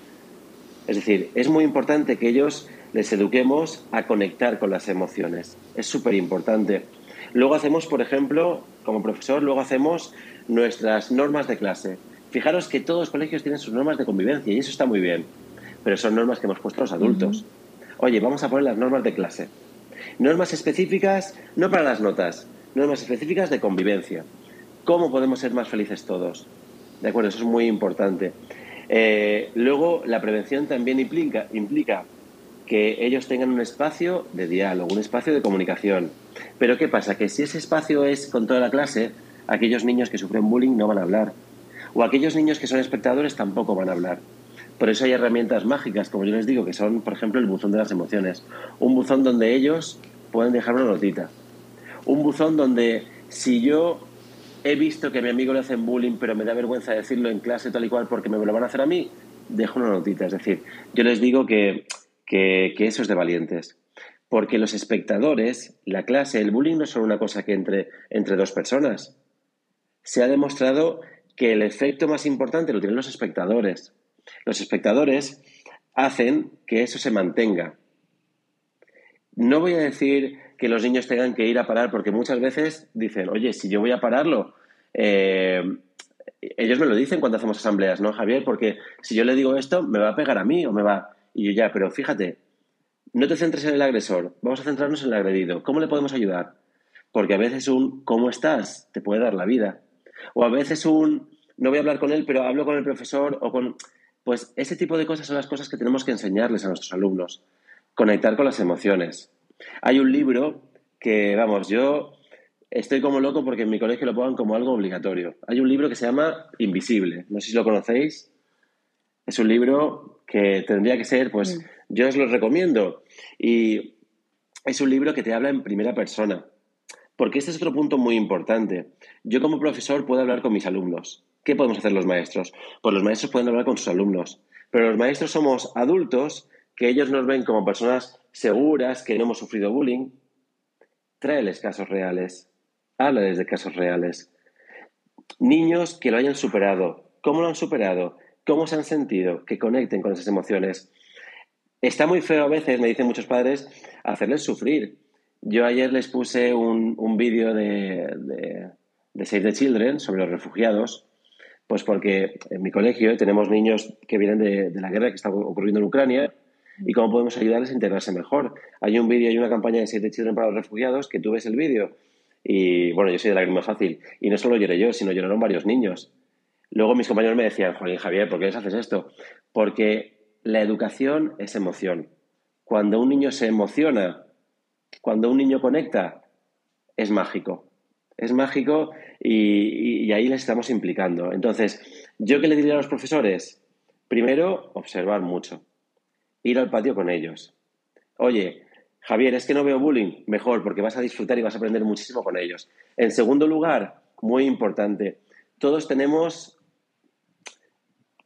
Es decir, es muy importante que ellos les eduquemos a conectar con las emociones. Es súper importante. Luego hacemos, por ejemplo, como profesor, luego hacemos nuestras normas de clase. Fijaros que todos los colegios tienen sus normas de convivencia y eso está muy bien, pero son normas que hemos puesto los adultos. Oye, vamos a poner las normas de clase. Normas específicas, no para las notas, normas específicas de convivencia. ¿Cómo podemos ser más felices todos? De acuerdo, eso es muy importante. Eh, luego, la prevención también implica, implica que ellos tengan un espacio de diálogo, un espacio de comunicación. Pero ¿qué pasa? Que si ese espacio es con toda la clase, aquellos niños que sufren bullying no van a hablar. O aquellos niños que son espectadores tampoco van a hablar. Por eso hay herramientas mágicas, como yo les digo, que son, por ejemplo, el buzón de las emociones. Un buzón donde ellos pueden dejar una notita. Un buzón donde si yo he visto que a mi amigo le hacen bullying, pero me da vergüenza decirlo en clase tal y cual porque me lo van a hacer a mí, dejo una notita. Es decir, yo les digo que que, eso es de valientes. Porque los espectadores, la clase, el bullying no es solo una cosa que entre, entre dos personas. Se ha demostrado que el efecto más importante lo tienen los espectadores. Los espectadores hacen que eso se mantenga. No voy a decir que los niños tengan que ir a parar, porque muchas veces dicen, oye, si yo voy a pararlo, eh, ellos me lo dicen cuando hacemos asambleas, ¿no, Javier? Porque si yo le digo esto, me va a pegar a mí o me va. Y yo ya, pero fíjate, no te centres en el agresor, vamos a centrarnos en el agredido. ¿Cómo le podemos ayudar? Porque a veces un ¿cómo estás? te puede dar la vida. O a veces un no voy a hablar con él, pero hablo con el profesor o con... Pues ese tipo de cosas son las cosas que tenemos que enseñarles a nuestros alumnos. Conectar con las emociones. Hay un libro que, vamos, yo estoy como loco porque en mi colegio lo pongan como algo obligatorio. Hay un libro que se llama Invisible. No sé si lo conocéis. Es un libro que tendría que ser, pues, mm. yo os lo recomiendo. Y es un libro que te habla en primera persona. Porque este es otro punto muy importante. Yo como profesor puedo hablar con mis alumnos. ¿Qué podemos hacer los maestros? Pues los maestros pueden hablar con sus alumnos. Pero los maestros somos adultos que ellos nos ven como personas seguras, que no hemos sufrido bullying. Tráeles casos reales. Háblales de casos reales. Niños que lo hayan superado. ¿Cómo lo han superado? cómo se han sentido, que conecten con esas emociones. Está muy feo a veces, me dicen muchos padres, hacerles sufrir. Yo ayer les puse un, vídeo de, Save the Children sobre los refugiados, pues porque en mi colegio tenemos niños que vienen de, la guerra que está ocurriendo en Ucrania y cómo podemos ayudarles a integrarse mejor. Hay un vídeo y una campaña de Save the Children para los refugiados que tú ves el vídeo y bueno, yo soy de lágrima fácil y no solo lloré yo, sino lloraron varios niños. Luego mis compañeros me decían, Juan Javier, ¿por qué les haces esto? Porque la educación es emoción. Cuando un niño se emociona, cuando un niño conecta, es mágico. Es mágico y, ahí les estamos implicando. Entonces, ¿yo qué le diría a los profesores? Primero, observar mucho. Ir al patio con ellos. Oye, Javier, es que no veo bullying. Mejor, porque vas a disfrutar y vas a aprender muchísimo con ellos. En segundo lugar, muy importante, todos tenemos,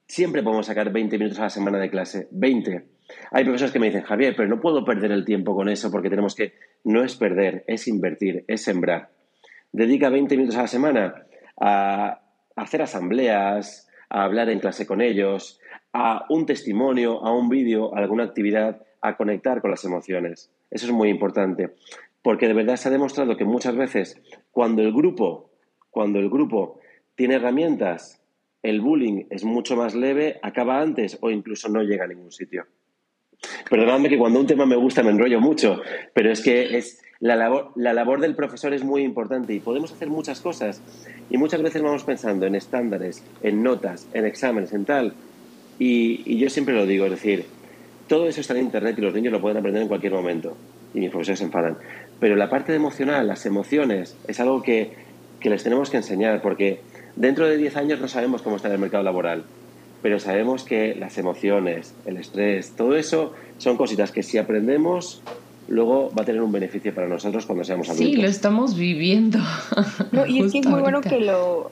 siempre podemos sacar 20 minutos a la semana de clase. 20. Hay profesores que me dicen, Javier, pero no puedo perder el tiempo con eso porque tenemos que, no es perder, es invertir, es sembrar. Dedica 20 minutos a la semana a hacer asambleas, a hablar en clase con ellos, a un testimonio, a un vídeo, a alguna actividad, a conectar con las emociones. Eso es muy importante, porque de verdad se ha demostrado que muchas veces cuando el grupo, cuando el grupo tiene herramientas, el bullying es mucho más leve, acaba antes o incluso no llega a ningún sitio. Perdonadme que cuando un tema me gusta me enrollo mucho, pero es que es la labor, la labor del profesor es muy importante y podemos hacer muchas cosas. Y muchas veces vamos pensando en estándares, en notas, en exámenes, en tal. Y, y yo siempre lo digo, es decir, todo eso está en Internet y los niños lo pueden aprender en cualquier momento. Y mis profesores se enfadan. Pero la parte emocional, las emociones, es algo que, que les tenemos que enseñar porque dentro de 10 años no sabemos cómo está el mercado laboral pero sabemos que las emociones, el estrés, todo eso son cositas que si aprendemos, luego va a tener un beneficio para nosotros cuando seamos adultos. Sí, lo estamos viviendo. [LAUGHS] y es que es muy bueno que lo,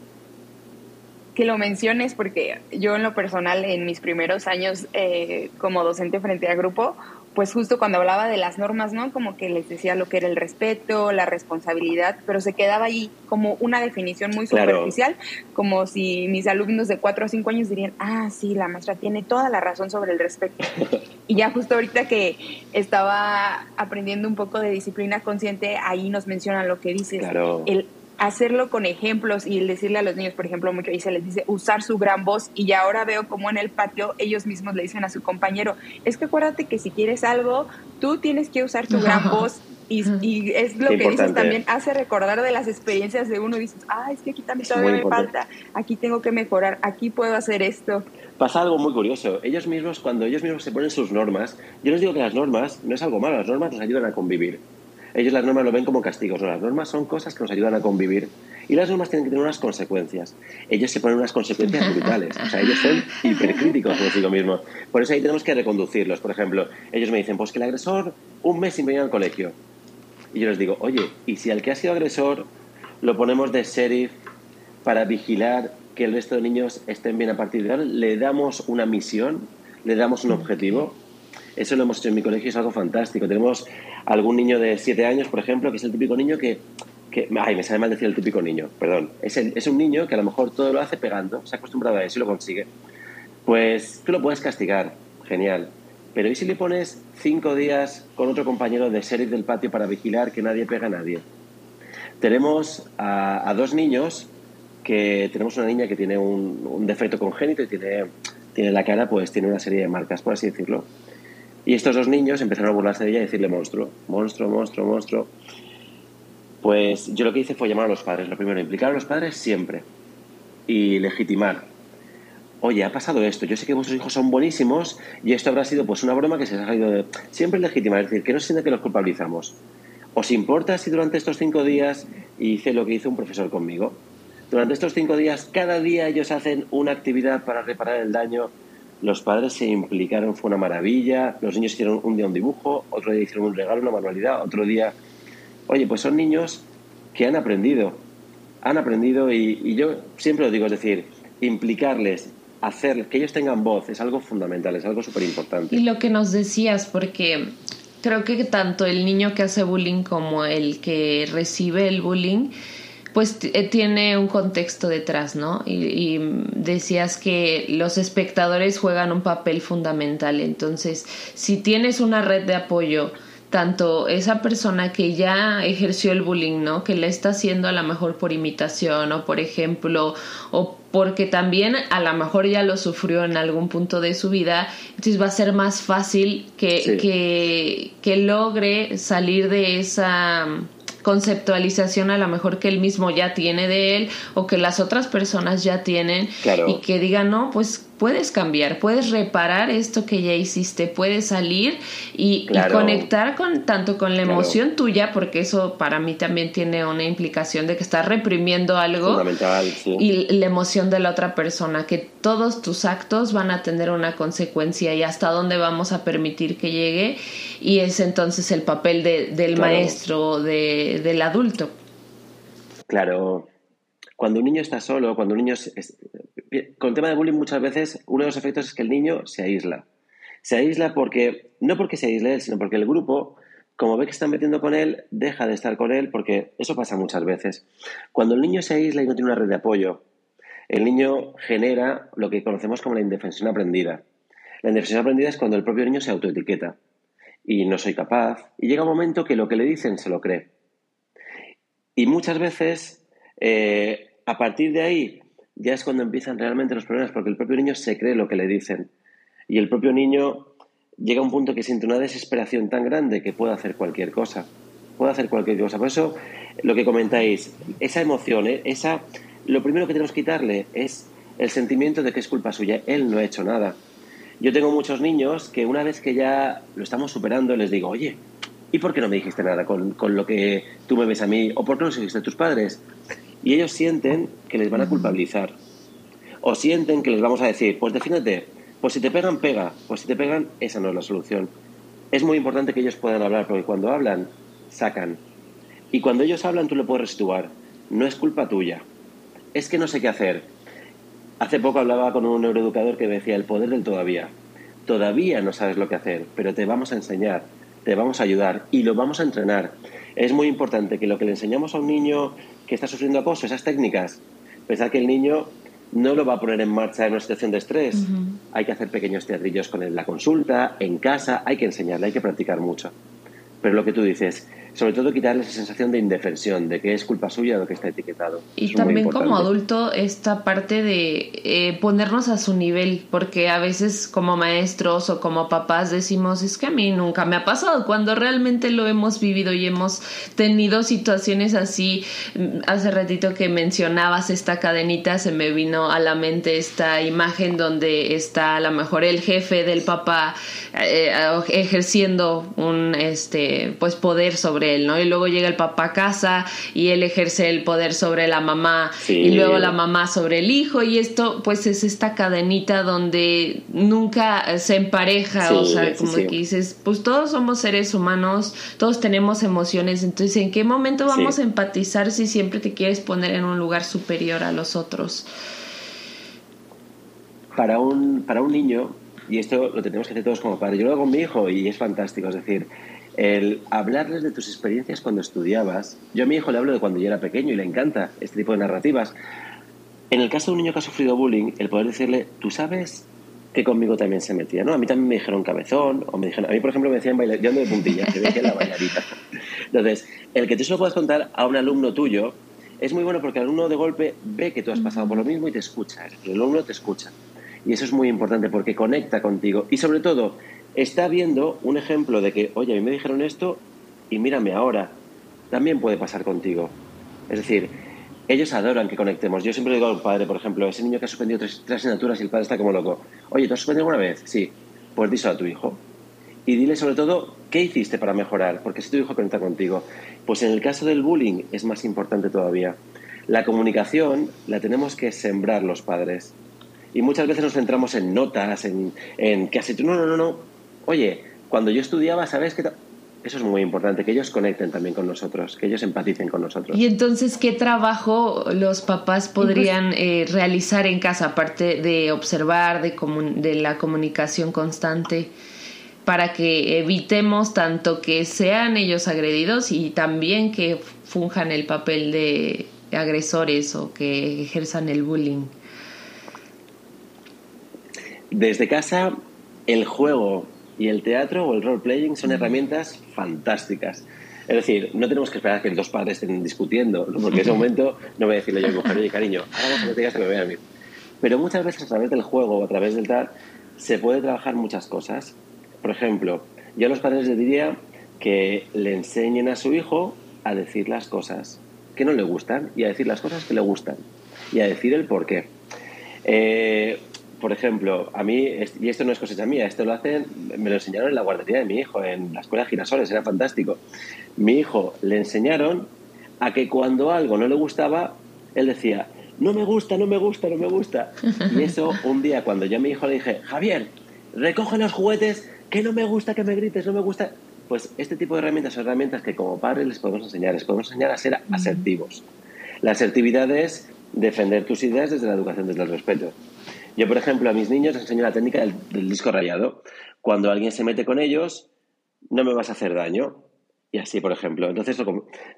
que lo menciones porque yo en lo personal, en mis primeros años eh, como docente frente al grupo, pues justo cuando hablaba de las normas, ¿no? Como que les decía lo que era el respeto, la responsabilidad, pero se quedaba ahí como una definición muy superficial, como si mis alumnos de cuatro o cinco años dirían, ah, sí, la maestra tiene toda la razón sobre el respeto. y ya justo ahorita que estaba aprendiendo un poco de disciplina consciente, ahí nos mencionan lo que dices, el hacerlo con ejemplos y decirle a los niños, por ejemplo, mucho ahí se les dice usar su gran voz y ya ahora veo como en el patio ellos mismos le dicen a su compañero, es que acuérdate que si quieres algo, tú tienes que usar tu gran voz y, es lo que dices también, hace recordar de las experiencias de uno y dices, ah, es que aquí también todavía me falta, aquí tengo que mejorar, aquí puedo hacer esto. Pasa algo muy curioso, ellos mismos, cuando ellos mismos se ponen sus normas, yo les digo que las normas no es algo malo, las normas nos ayudan a convivir ellos las normas lo ven como castigos. No, las normas son cosas que nos ayudan a convivir. Y las normas tienen que tener unas consecuencias. Ellos se ponen unas consecuencias [LAUGHS] brutales. O sea, ellos son hipercríticos consigo mismos. Por eso ahí tenemos que reconducirlos. Por ejemplo, ellos me dicen, pues que el agresor un mes sin venir al colegio. Y yo les digo, oye, ¿y si al que ha sido agresor lo ponemos de sheriff para vigilar que el resto de niños estén bien a partir de ahora? ¿Le damos una misión? ¿Le damos un objetivo? Eso lo hemos hecho en mi colegio es algo fantástico. Tenemos algún niño de 7 años, por ejemplo, que es el típico niño que, que ay, me sabe mal decir el típico niño, perdón. Es, es un niño que a lo mejor todo lo hace pegando, se ha acostumbrado a eso y lo consigue. Pues tú lo puedes castigar, genial. Pero ¿y si le pones cinco días con otro compañero de sheriff del patio para vigilar que nadie pega a nadie? Tenemos a, dos niños que tenemos una niña que tiene un, un defecto congénito y tiene, tiene la cara, pues tiene una serie de marcas, por así decirlo. Y estos dos niños empezaron a burlarse de ella y decirle monstruo, monstruo, monstruo, monstruo. Pues yo lo que hice fue llamar a los padres. Lo primero, implicar a los padres siempre y legitimar. Oye, ha pasado esto, yo sé que vuestros hijos son buenísimos y esto habrá sido pues una broma que se ha salido de... Siempre legitimar, es decir, que no se sienta que los culpabilizamos. ¿Os importa si durante estos cinco días hice lo que hizo un profesor conmigo? Durante estos cinco días, cada día ellos hacen una actividad para reparar el daño los padres se implicaron, fue una maravilla. Los niños hicieron un día un dibujo, otro día hicieron un regalo, una manualidad, otro día. Oye, pues son niños que han aprendido. Han aprendido y, yo siempre lo digo, es decir, implicarles, hacer que ellos tengan voz es algo fundamental, es algo súper importante. Y lo que nos decías, porque creo que tanto el niño que hace bullying como el que recibe el bullying pues eh, tiene un contexto detrás, ¿no? Y, decías que los espectadores juegan un papel fundamental. Entonces, si tienes una red de apoyo, tanto esa persona que ya ejerció el bullying, ¿no? Que la está haciendo a lo mejor por imitación o por ejemplo, o porque también a lo mejor ya lo sufrió en algún punto de su vida, entonces va a ser más fácil que, que, que logre salir de esa conceptualización a lo mejor que él mismo ya tiene de él o que las otras personas ya tienen y que digan, no, pues puedes cambiar, puedes reparar esto que ya hiciste, puedes salir y, conectar con tanto con la emoción tuya, porque eso para mí también tiene una implicación de que estás reprimiendo algo y la emoción de la otra persona, que todos tus actos van a tener una consecuencia y hasta dónde vamos a permitir que llegue y es entonces el papel del maestro, de, del adulto. Claro, cuando un niño está solo, cuando un niño... con el tema de bullying muchas veces uno de los efectos es que el niño se aísla. Se aísla porque, no porque se aísle él, sino porque el grupo, como ve que están metiendo con él, deja de estar con él porque eso pasa muchas veces. Cuando el niño se aísla y no tiene una red de apoyo, el niño genera lo que conocemos como la indefensión aprendida. La indefensión aprendida es cuando el propio niño se autoetiqueta y no soy capaz y llega un momento que lo que le dicen se lo cree. Y muchas veces eh, a partir de ahí ya es cuando empiezan realmente los problemas, porque el propio niño se cree lo que le dicen. Y el propio niño llega a un punto que siente una desesperación tan grande que puede hacer cualquier cosa. Puede hacer cualquier cosa. Por eso, lo que comentáis, esa emoción, ¿eh? esa, lo primero que tenemos que quitarle es el sentimiento de que es culpa suya. Él no ha hecho nada. Yo tengo muchos niños que una vez que ya lo estamos superando, les digo, oye, ¿y por qué no me dijiste nada con, con lo que tú me ves a mí? ¿O por qué no dijiste a tus padres? Y ellos sienten que les van a culpabilizar. O sienten que les vamos a decir, pues defiéndete, pues si te pegan, pega, pues si te pegan, esa no es la solución. Es muy importante que ellos puedan hablar, porque cuando hablan, sacan. Y cuando ellos hablan, tú lo puedes restituir. No es culpa tuya. Es que no sé qué hacer. Hace poco hablaba con un neuroeducador que me decía el poder del todavía. Todavía no sabes lo que hacer, pero te vamos a enseñar, te vamos a ayudar y lo vamos a entrenar. Es muy importante que lo que le enseñamos a un niño que está sufriendo acoso, esas técnicas, pensar que el niño no lo va a poner en marcha en una situación de estrés. Hay que hacer pequeños teatrillos con él, la consulta, en casa, hay que enseñarle, hay que practicar mucho. Pero lo que tú dices, sobre todo quitarle esa sensación de indefensión, de que es culpa suya lo que está etiquetado. Y también como adulto esta parte de eh, ponernos a su nivel, porque a veces como maestros o como papás decimos, es que a mí nunca me ha pasado, cuando realmente lo hemos vivido y hemos tenido situaciones así. Hace ratito que mencionabas esta cadenita, se me vino a la mente esta imagen donde está a lo mejor el jefe del papá eh, ejerciendo un este pues poder sobre él, ¿no? Y luego llega el papá a casa y él ejerce el poder sobre la mamá y luego la mamá sobre el hijo y esto pues es esta cadenita donde nunca se empareja, o sea, como que dices, pues todos somos seres humanos, todos tenemos emociones, entonces ¿en qué momento vamos a empatizar si siempre te quieres poner en un lugar superior a los otros? Para un, para un niño, y esto lo tenemos que hacer todos como padres, yo lo hago con mi hijo y es fantástico, es decir, el hablarles de tus experiencias cuando estudiabas. Yo a mi hijo le hablo de cuando yo era pequeño y le encanta este tipo de narrativas. En el caso de un niño que ha sufrido bullying, el poder decirle, tú sabes que conmigo también se metía, ¿no? A mí también me dijeron cabezón, o me dijeron, a mí por ejemplo me decían bailar, yo ando de puntilla, que la bailarita. Entonces, el que tú se lo puedas contar a un alumno tuyo es muy bueno porque el alumno de golpe ve que tú has pasado por lo mismo y te escucha, el alumno te escucha. Y eso es muy importante porque conecta contigo. Y sobre todo, está viendo un ejemplo de que, oye, a mí me dijeron esto y mírame ahora, también puede pasar contigo. Es decir, ellos adoran que conectemos. Yo siempre digo al padre, por ejemplo, ese niño que ha suspendido tres, asignaturas y el padre está como loco. Oye, ¿tú has suspendido alguna vez? Sí. Pues díselo a tu hijo. Y dile sobre todo qué hiciste para mejorar, porque si tu hijo conecta contigo. Pues en el caso del bullying es más importante todavía. La comunicación la tenemos que sembrar los padres. Y muchas veces nos centramos en notas, en, en qué has. No, no, no, no oye, cuando yo estudiaba, ¿sabes qué? Eso es muy importante, que ellos conecten también con nosotros, que ellos empaticen con nosotros. Y entonces, ¿qué trabajo los papás podrían pues eh, realizar en casa, aparte de observar, de, de la comunicación constante, para que evitemos tanto que sean ellos agredidos y también que funjan el papel de agresores o que ejerzan el bullying? Desde casa, el juego y el teatro o el role-playing son herramientas fantásticas. Es decir, no tenemos que esperar a que los dos padres estén discutiendo, porque en ese momento no voy a decirle yo a mi mujer, oye, cariño, ahora vamos a que me vea a mí. Pero muchas veces a través del juego o a través del tal, se puede trabajar muchas cosas. Por ejemplo, yo a los padres les diría que le enseñen a su hijo a decir las cosas que no le gustan y a decir las cosas que le gustan y a decir el por qué. Eh, por ejemplo, a mí, y esto no es cosecha mía, esto lo hacen, me lo enseñaron en la guardería de mi hijo, en la escuela de Girasoles, era fantástico. Mi hijo le enseñaron a que cuando algo no le gustaba, él decía, no me gusta, no me gusta, no me gusta. [LAUGHS] Y eso un día cuando yo a mi hijo le dije, Javier, recoge los juguetes, que no me gusta que me grites, no me gusta. Pues este tipo de herramientas son herramientas que como padres les podemos enseñar, les podemos enseñar a ser asertivos. La asertividad es defender tus ideas desde la educación, desde el respeto. Yo, por ejemplo, a mis niños les enseño la técnica del, disco rayado. Cuando alguien se mete con ellos, no me vas a hacer daño. Y así, por ejemplo. Entonces,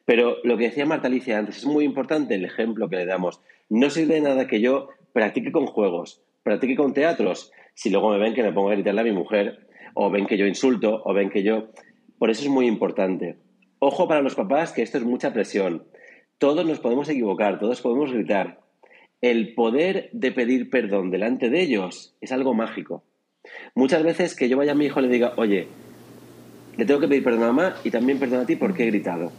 pero lo que decía Marta Alicia antes, es muy importante el ejemplo que le damos. No sirve de nada que yo practique con juegos, practique con teatros, si luego me ven que me pongo a gritarle a mi mujer, o ven que yo insulto, o ven que yo... Por eso es muy importante. Ojo para los papás que esto es mucha presión. Todos nos podemos equivocar, todos podemos gritar. El poder de pedir perdón delante de ellos es algo mágico. Muchas veces que yo vaya a mi hijo y le diga, oye, le tengo que pedir perdón a mamá y también perdón a ti porque he gritado.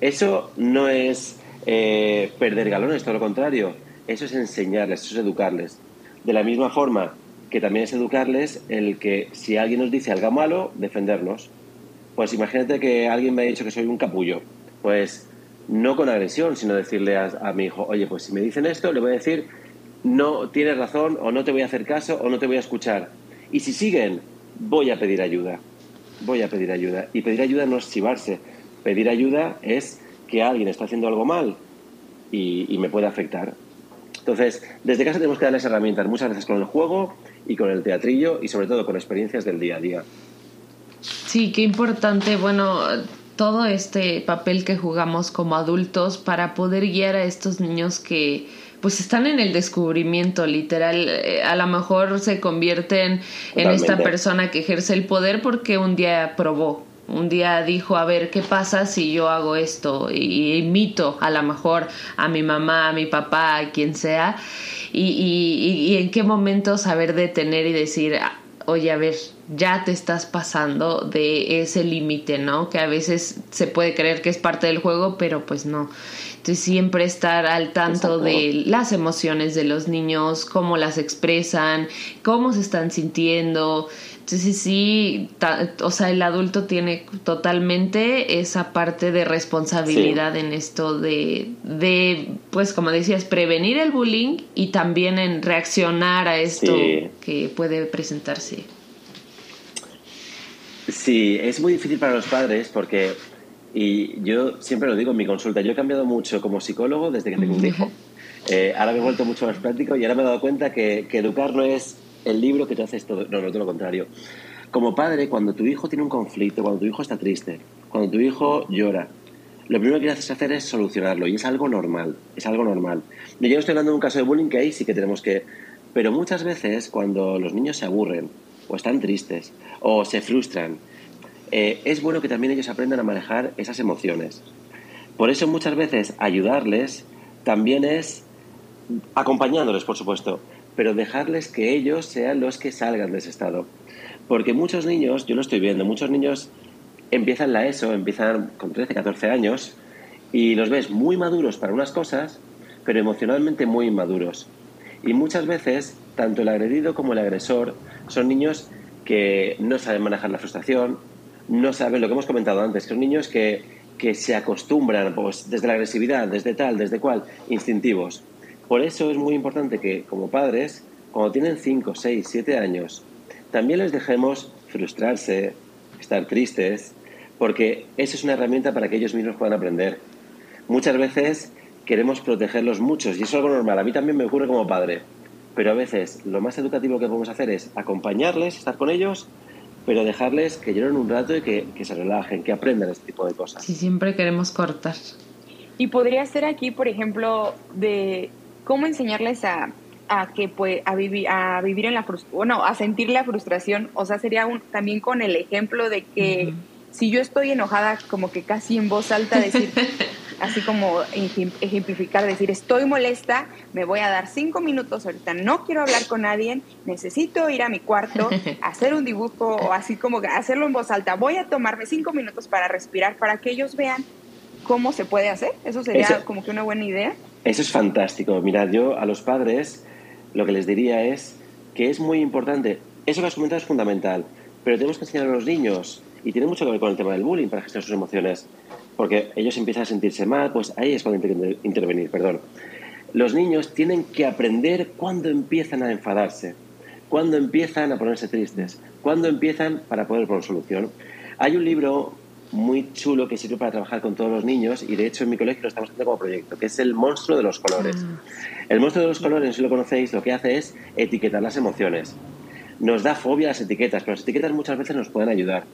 Eso no es eh, perder galones, todo lo contrario. Eso es enseñarles, eso es educarles. De la misma forma que también es educarles el que si alguien nos dice algo malo, defendernos. Pues imagínate que alguien me ha dicho que soy un capullo. Pues no con agresión, sino decirle a, mi hijo, oye, pues si me dicen esto, le voy a decir, no tienes razón, o no te voy a hacer caso, o no te voy a escuchar. Y si siguen, voy a pedir ayuda. Voy a pedir ayuda. Y pedir ayuda no es chivarse. Pedir ayuda es que alguien está haciendo algo mal y, y me puede afectar. Entonces, desde casa tenemos que darles herramientas, muchas veces con el juego y con el teatrillo y sobre todo con experiencias del día a día. Sí, qué importante. Bueno, todo este papel que jugamos como adultos para poder guiar a estos niños que pues están en el descubrimiento literal eh, a lo mejor se convierten en esta persona que ejerce el poder porque un día probó un día dijo, a ver, ¿qué pasa si yo hago esto? Y, imito a lo mejor a mi mamá, a mi papá, a quien sea. Y, y, y en qué momento saber detener y decir, oye, a ver, ya te estás pasando de ese límite, ¿no? Que a veces se puede creer que es parte del juego, pero pues no. Entonces siempre estar al tanto de las emociones de los niños, cómo las expresan, cómo se están sintiendo. Entonces sí, o sea, el adulto tiene totalmente esa parte de responsabilidad en esto de, de, pues como decías, prevenir el bullying y también en reaccionar a esto que puede presentarse. Sí, es muy difícil para los padres porque, y yo siempre lo digo en mi consulta, yo he cambiado mucho como psicólogo desde que tengo un hijo. Eh, ahora me he vuelto mucho más práctico y ahora me he dado cuenta que, que educar no es el libro que te haces todo, no, no, todo lo contrario. Como padre, cuando tu hijo tiene un conflicto, cuando tu hijo está triste, cuando tu hijo llora, lo primero que haces hacer es solucionarlo y es algo normal, es algo normal. Yo no estoy hablando de un caso de bullying que ahí sí que tenemos que... Pero muchas veces cuando los niños se aburren, o están tristes o se frustran, eh, es bueno que también ellos aprendan a manejar esas emociones. Por eso muchas veces ayudarles también es acompañándoles, por supuesto, pero dejarles que ellos sean los que salgan de ese estado. Porque muchos niños, yo lo estoy viendo, muchos niños empiezan la ESO, empiezan con 13, 14 años y los ves muy maduros para unas cosas, pero emocionalmente muy inmaduros. Y muchas veces, tanto el agredido como el agresor son niños que no saben manejar la frustración, no saben lo que hemos comentado antes, que son niños que, que se acostumbran pues, desde la agresividad, desde tal, desde cual, instintivos. Por eso es muy importante que como padres, cuando tienen 5, 6, 7 años, también les dejemos frustrarse, estar tristes, porque eso es una herramienta para que ellos mismos puedan aprender. Muchas veces queremos protegerlos muchos y eso es algo normal. A mí también me ocurre como padre. Pero a veces lo más educativo que podemos hacer es acompañarles, estar con ellos, pero dejarles que lloren un rato y que, se relajen, que aprendan este tipo de cosas. Sí, siempre queremos cortar. Y podría ser aquí, por ejemplo, de cómo enseñarles a, a que pues, a vivir a vivir en la bueno, a sentir la frustración, o sea, sería un, también con el ejemplo de que si yo estoy enojada como que casi en voz alta decir [LAUGHS] así como ejemplificar, decir, estoy molesta, me voy a dar cinco minutos ahorita, no quiero hablar con nadie, necesito ir a mi cuarto, [LAUGHS] hacer un dibujo o así como hacerlo en voz alta, voy a tomarme cinco minutos para respirar, para que ellos vean cómo se puede hacer. Eso sería como que una buena idea. Eso es fantástico. Mirad, yo a los padres lo que les diría es que es muy importante. Eso que has comentado es fundamental, pero tenemos que enseñar a los niños, y tiene mucho que ver con el tema del bullying para gestionar sus emociones, porque ellos empiezan a sentirse mal, pues ahí es cuando hay que intervenir, perdón. Los niños tienen que aprender cuándo empiezan a enfadarse, cuándo empiezan a ponerse tristes, cuándo empiezan para poder poner solución. Hay un libro muy chulo que sirve para trabajar con todos los niños y de hecho en mi colegio lo estamos haciendo como proyecto, que es el monstruo de los colores. Ah. El monstruo de los colores, si lo conocéis, lo que hace es etiquetar las emociones. Nos da fobia las etiquetas, pero las etiquetas muchas veces nos pueden ayudar.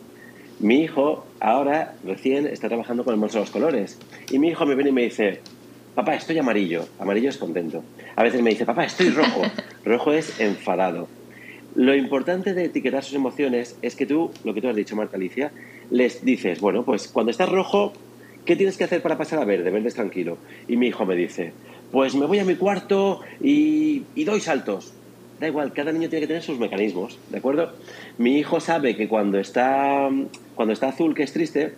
Mi hijo ahora recién está trabajando con el monstruo de los colores y mi hijo me viene y me dice, papá, estoy amarillo. Amarillo es contento. A veces me dice, papá, estoy rojo. [LAUGHS] rojo es enfadado. Lo importante de etiquetar sus emociones es que tú, lo que tú has dicho, Marta Alicia, les dices, bueno, pues cuando estás rojo, ¿qué tienes que hacer para pasar a verde? Verde tranquilo. Y mi hijo me dice, pues me voy a mi cuarto y, y doy saltos. Da igual, cada niño tiene que tener sus mecanismos, ¿de acuerdo? Mi hijo sabe que cuando está, cuando está azul, que es triste,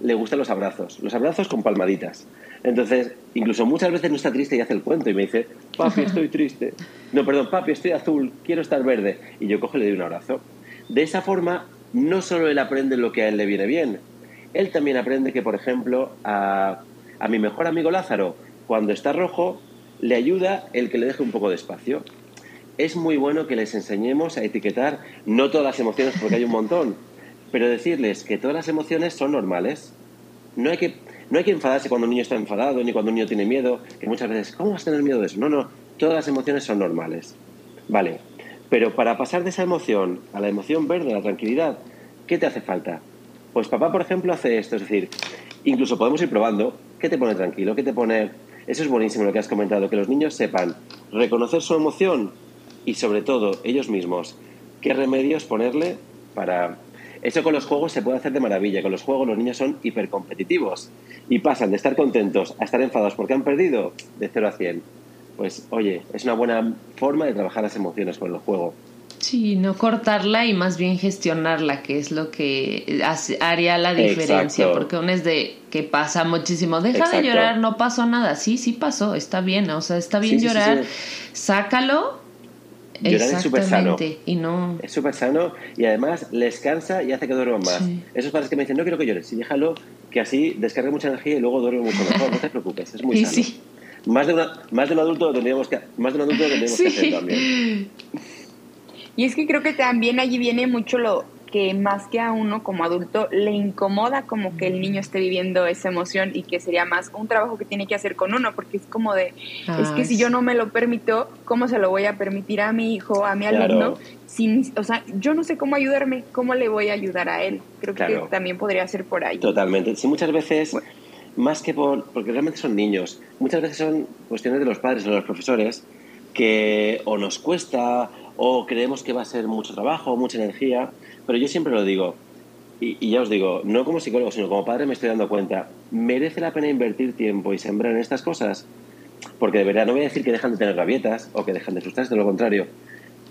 le gustan los abrazos. Los abrazos con palmaditas. Entonces, incluso muchas veces no está triste y hace el cuento y me dice, papi, [LAUGHS] estoy triste. No, perdón, papi, estoy azul, quiero estar verde. Y yo cojo y le doy un abrazo. De esa forma, no solo él aprende lo que a él le viene bien, él también aprende que, por ejemplo, a, a mi mejor amigo Lázaro, cuando está rojo, le ayuda el que le deje un poco de espacio. Es muy bueno que les enseñemos a etiquetar no todas las emociones, porque hay un montón, pero decirles que todas las emociones son normales. No hay que no hay que enfadarse cuando un niño está enfadado ni cuando un niño tiene miedo, que muchas veces, ¿cómo vas a tener miedo de eso? No, no, todas las emociones son normales. Vale, pero para pasar de esa emoción a la emoción verde, a la tranquilidad, ¿qué te hace falta? Pues papá, por ejemplo, hace esto, es decir, incluso podemos ir probando, ¿qué te pone tranquilo? ¿Qué te pone...? Eso es buenísimo lo que has comentado, que los niños sepan reconocer su emoción y sobre todo ellos mismos qué remedios ponerle para eso con los juegos se puede hacer de maravilla. Con los juegos los niños son hipercompetitivos y pasan de estar contentos a estar enfadados porque han perdido de 0 a 100. Pues oye, es una buena forma de trabajar las emociones con el juego. Sí, no cortarla y más bien gestionarla, que es lo que haría la diferencia, porque uno es de que pasa muchísimo, deja de llorar, no pasó nada, sí, sí pasó, está bien, o sea, está bien llorar, sácalo Llorar es súper sano. Y no... Es súper sano y además les cansa y hace que duerman más. Esos padres que me dicen, no quiero que llores, sí, déjalo, que así descargue mucha energía y luego duerme mucho mejor. No te preocupes, es muy [LAUGHS] sano. Más, de más de un adulto tendríamos que, más de un adulto tendríamos que hacer también. [LAUGHS] Y es que creo que también allí viene mucho lo, que más que a uno como adulto le incomoda como que el niño esté viviendo esa emoción y que sería más un trabajo que tiene que hacer con uno, porque es como de, es que si yo no me lo permito, ¿cómo se lo voy a permitir a mi hijo, a mi alumno? Sin, o sea, yo no sé cómo ayudarme, ¿cómo le voy a ayudar a él? Creo que también podría ser por ahí. Totalmente. Sí, muchas veces, más que por, porque realmente son niños, muchas veces son cuestiones de los padres o de los profesores que o nos cuesta o creemos que va a ser mucho trabajo, mucha energía, pero yo siempre lo digo, y, ya os digo, no como psicólogo, sino como padre me estoy dando cuenta, ¿merece la pena invertir tiempo y sembrar en estas cosas? Porque de verdad no voy a decir que dejan de tener rabietas o que dejan de frustrarse, de lo contrario,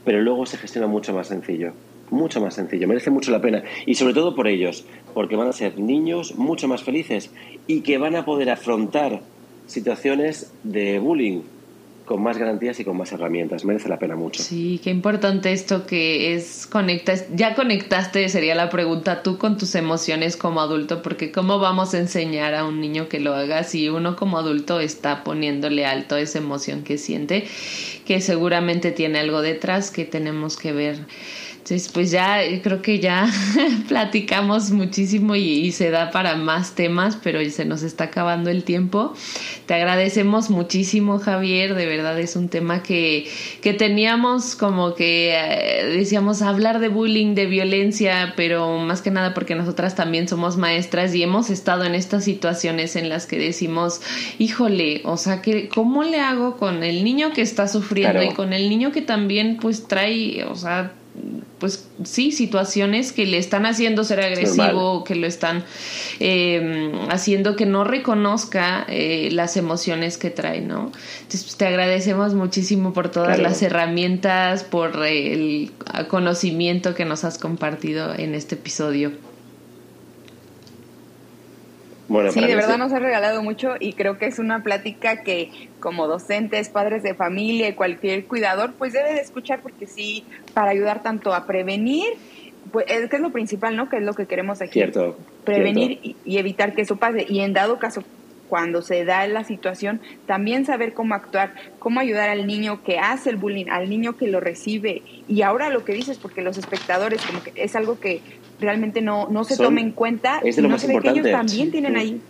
pero luego se gestiona mucho más sencillo, mucho más sencillo, merece mucho la pena, y sobre todo por ellos, porque van a ser niños mucho más felices y que van a poder afrontar situaciones de bullying con más garantías y con más herramientas. Merece la pena mucho. Sí, qué importante esto que es conectas. Ya conectaste, sería la pregunta, tú con tus emociones como adulto, porque ¿cómo vamos a enseñar a un niño que lo haga si uno como adulto está poniéndole alto esa emoción que siente, que seguramente tiene algo detrás que tenemos que ver? Entonces, pues ya creo que ya [LAUGHS] platicamos muchísimo y, se da para más temas, pero se nos está acabando el tiempo. Te agradecemos muchísimo, Javier. De verdad es un tema que, que teníamos como que eh, decíamos hablar de bullying, de violencia, pero más que nada porque nosotras también somos maestras y hemos estado en estas situaciones en las que decimos, híjole, o sea, que ¿cómo le hago con el niño que está sufriendo y con el niño que también pues trae, o sea, pues sí, situaciones que le están haciendo ser agresivo, que lo están eh, haciendo que no reconozca eh, las emociones que trae, ¿no? Entonces, pues, te agradecemos muchísimo por todas las herramientas, por el conocimiento que nos has compartido en este episodio. Bueno, sí, de verdad nos ha regalado mucho y creo que es una plática que como docentes, padres de familia y cualquier cuidador, pues debe de escuchar porque sí, para ayudar tanto a prevenir, pues es que es lo principal, ¿no? Que es lo que queremos aquí. Cierto. Prevenir Y, evitar que eso pase. Y en dado caso, cuando se da la situación, también saber cómo actuar, cómo ayudar al niño que hace el bullying, al niño que lo recibe. Y ahora lo que dices, porque los espectadores, como que es algo que realmente no, no se toma en cuenta. Es de lo no más importante. ellos también tienen ahí.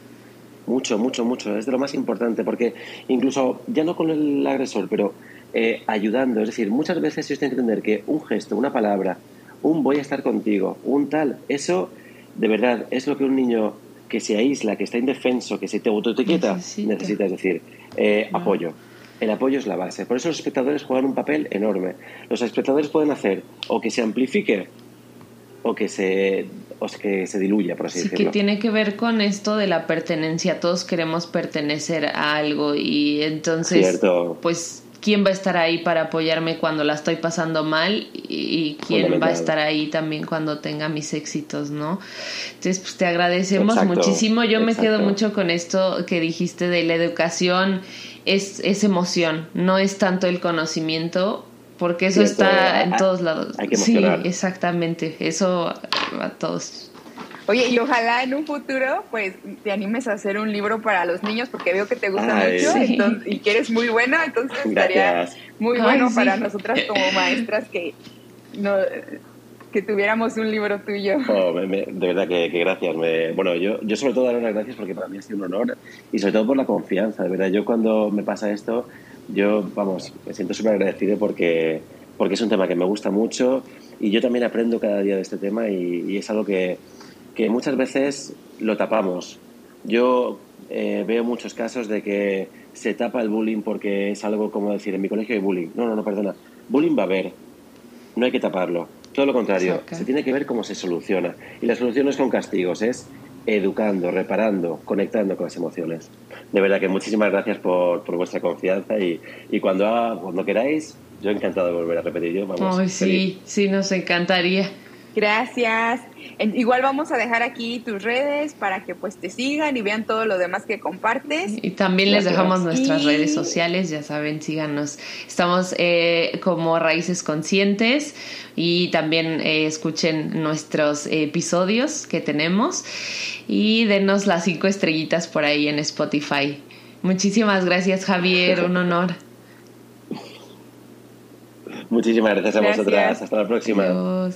Mucho, mucho, mucho. Es de lo más importante porque incluso, ya no con el agresor, pero eh, ayudando. Es decir, muchas veces ellos tienen que entender que un gesto, una palabra, un voy a estar contigo, un tal, eso de verdad es lo que un niño que se aísla, que está indefenso, que se te autoetiqueta, necesita. Es decir, eh, apoyo. El apoyo es la base. Por eso los espectadores juegan un papel enorme. Los espectadores pueden hacer o que se amplifique o que se, o que se diluya, por así sí, que tiene que ver con esto de la pertenencia. Todos queremos pertenecer a algo y entonces, pues, ¿quién va a estar ahí para apoyarme cuando la estoy pasando mal? Y quién va a estar ahí también cuando tenga mis éxitos, ¿no? Entonces, pues te agradecemos muchísimo. Yo me quedo mucho con esto que dijiste de la educación. Es, es emoción, no es tanto el conocimiento, porque eso está en todos lados. sí, exactamente, eso a todos. Oye, y ojalá en un futuro, pues, te animes a hacer un libro para los niños, porque veo que te gusta mucho y que eres muy buena, entonces estaría muy bueno para nosotras como maestras que no que tuviéramos un libro tuyo. Oh, de verdad que, gracias. bueno, yo, yo sobre todo dar las gracias porque para mí ha sido un honor y sobre todo por la confianza. De verdad, yo cuando me pasa esto, yo, vamos, me siento súper agradecido porque, porque es un tema que me gusta mucho y yo también aprendo cada día de este tema y, es algo que, que, muchas veces lo tapamos. Yo eh, veo muchos casos de que se tapa el bullying porque es algo como decir, en mi colegio hay bullying. No, no, no, perdona. Bullying va a haber. No hay que taparlo. Todo lo contrario. Se tiene que ver cómo se soluciona. Y la solución no es con castigos, es educando, reparando, conectando con las emociones. De verdad que muchísimas gracias por, por vuestra confianza y, y cuando, cuando queráis, yo encantado de volver a repetir. Yo, vamos, sí, sí, nos encantaría. Gracias. Igual vamos a dejar aquí tus redes para que pues te sigan y vean todo lo demás que compartes. Y también les dejamos nuestras redes sociales, ya saben, síganos. Estamos eh, como Raíces Conscientes y también eh, escuchen nuestros episodios que tenemos y denos las cinco estrellitas por ahí en Spotify. Muchísimas gracias Javier, un honor. Muchísimas gracias a vosotras. Hasta la próxima.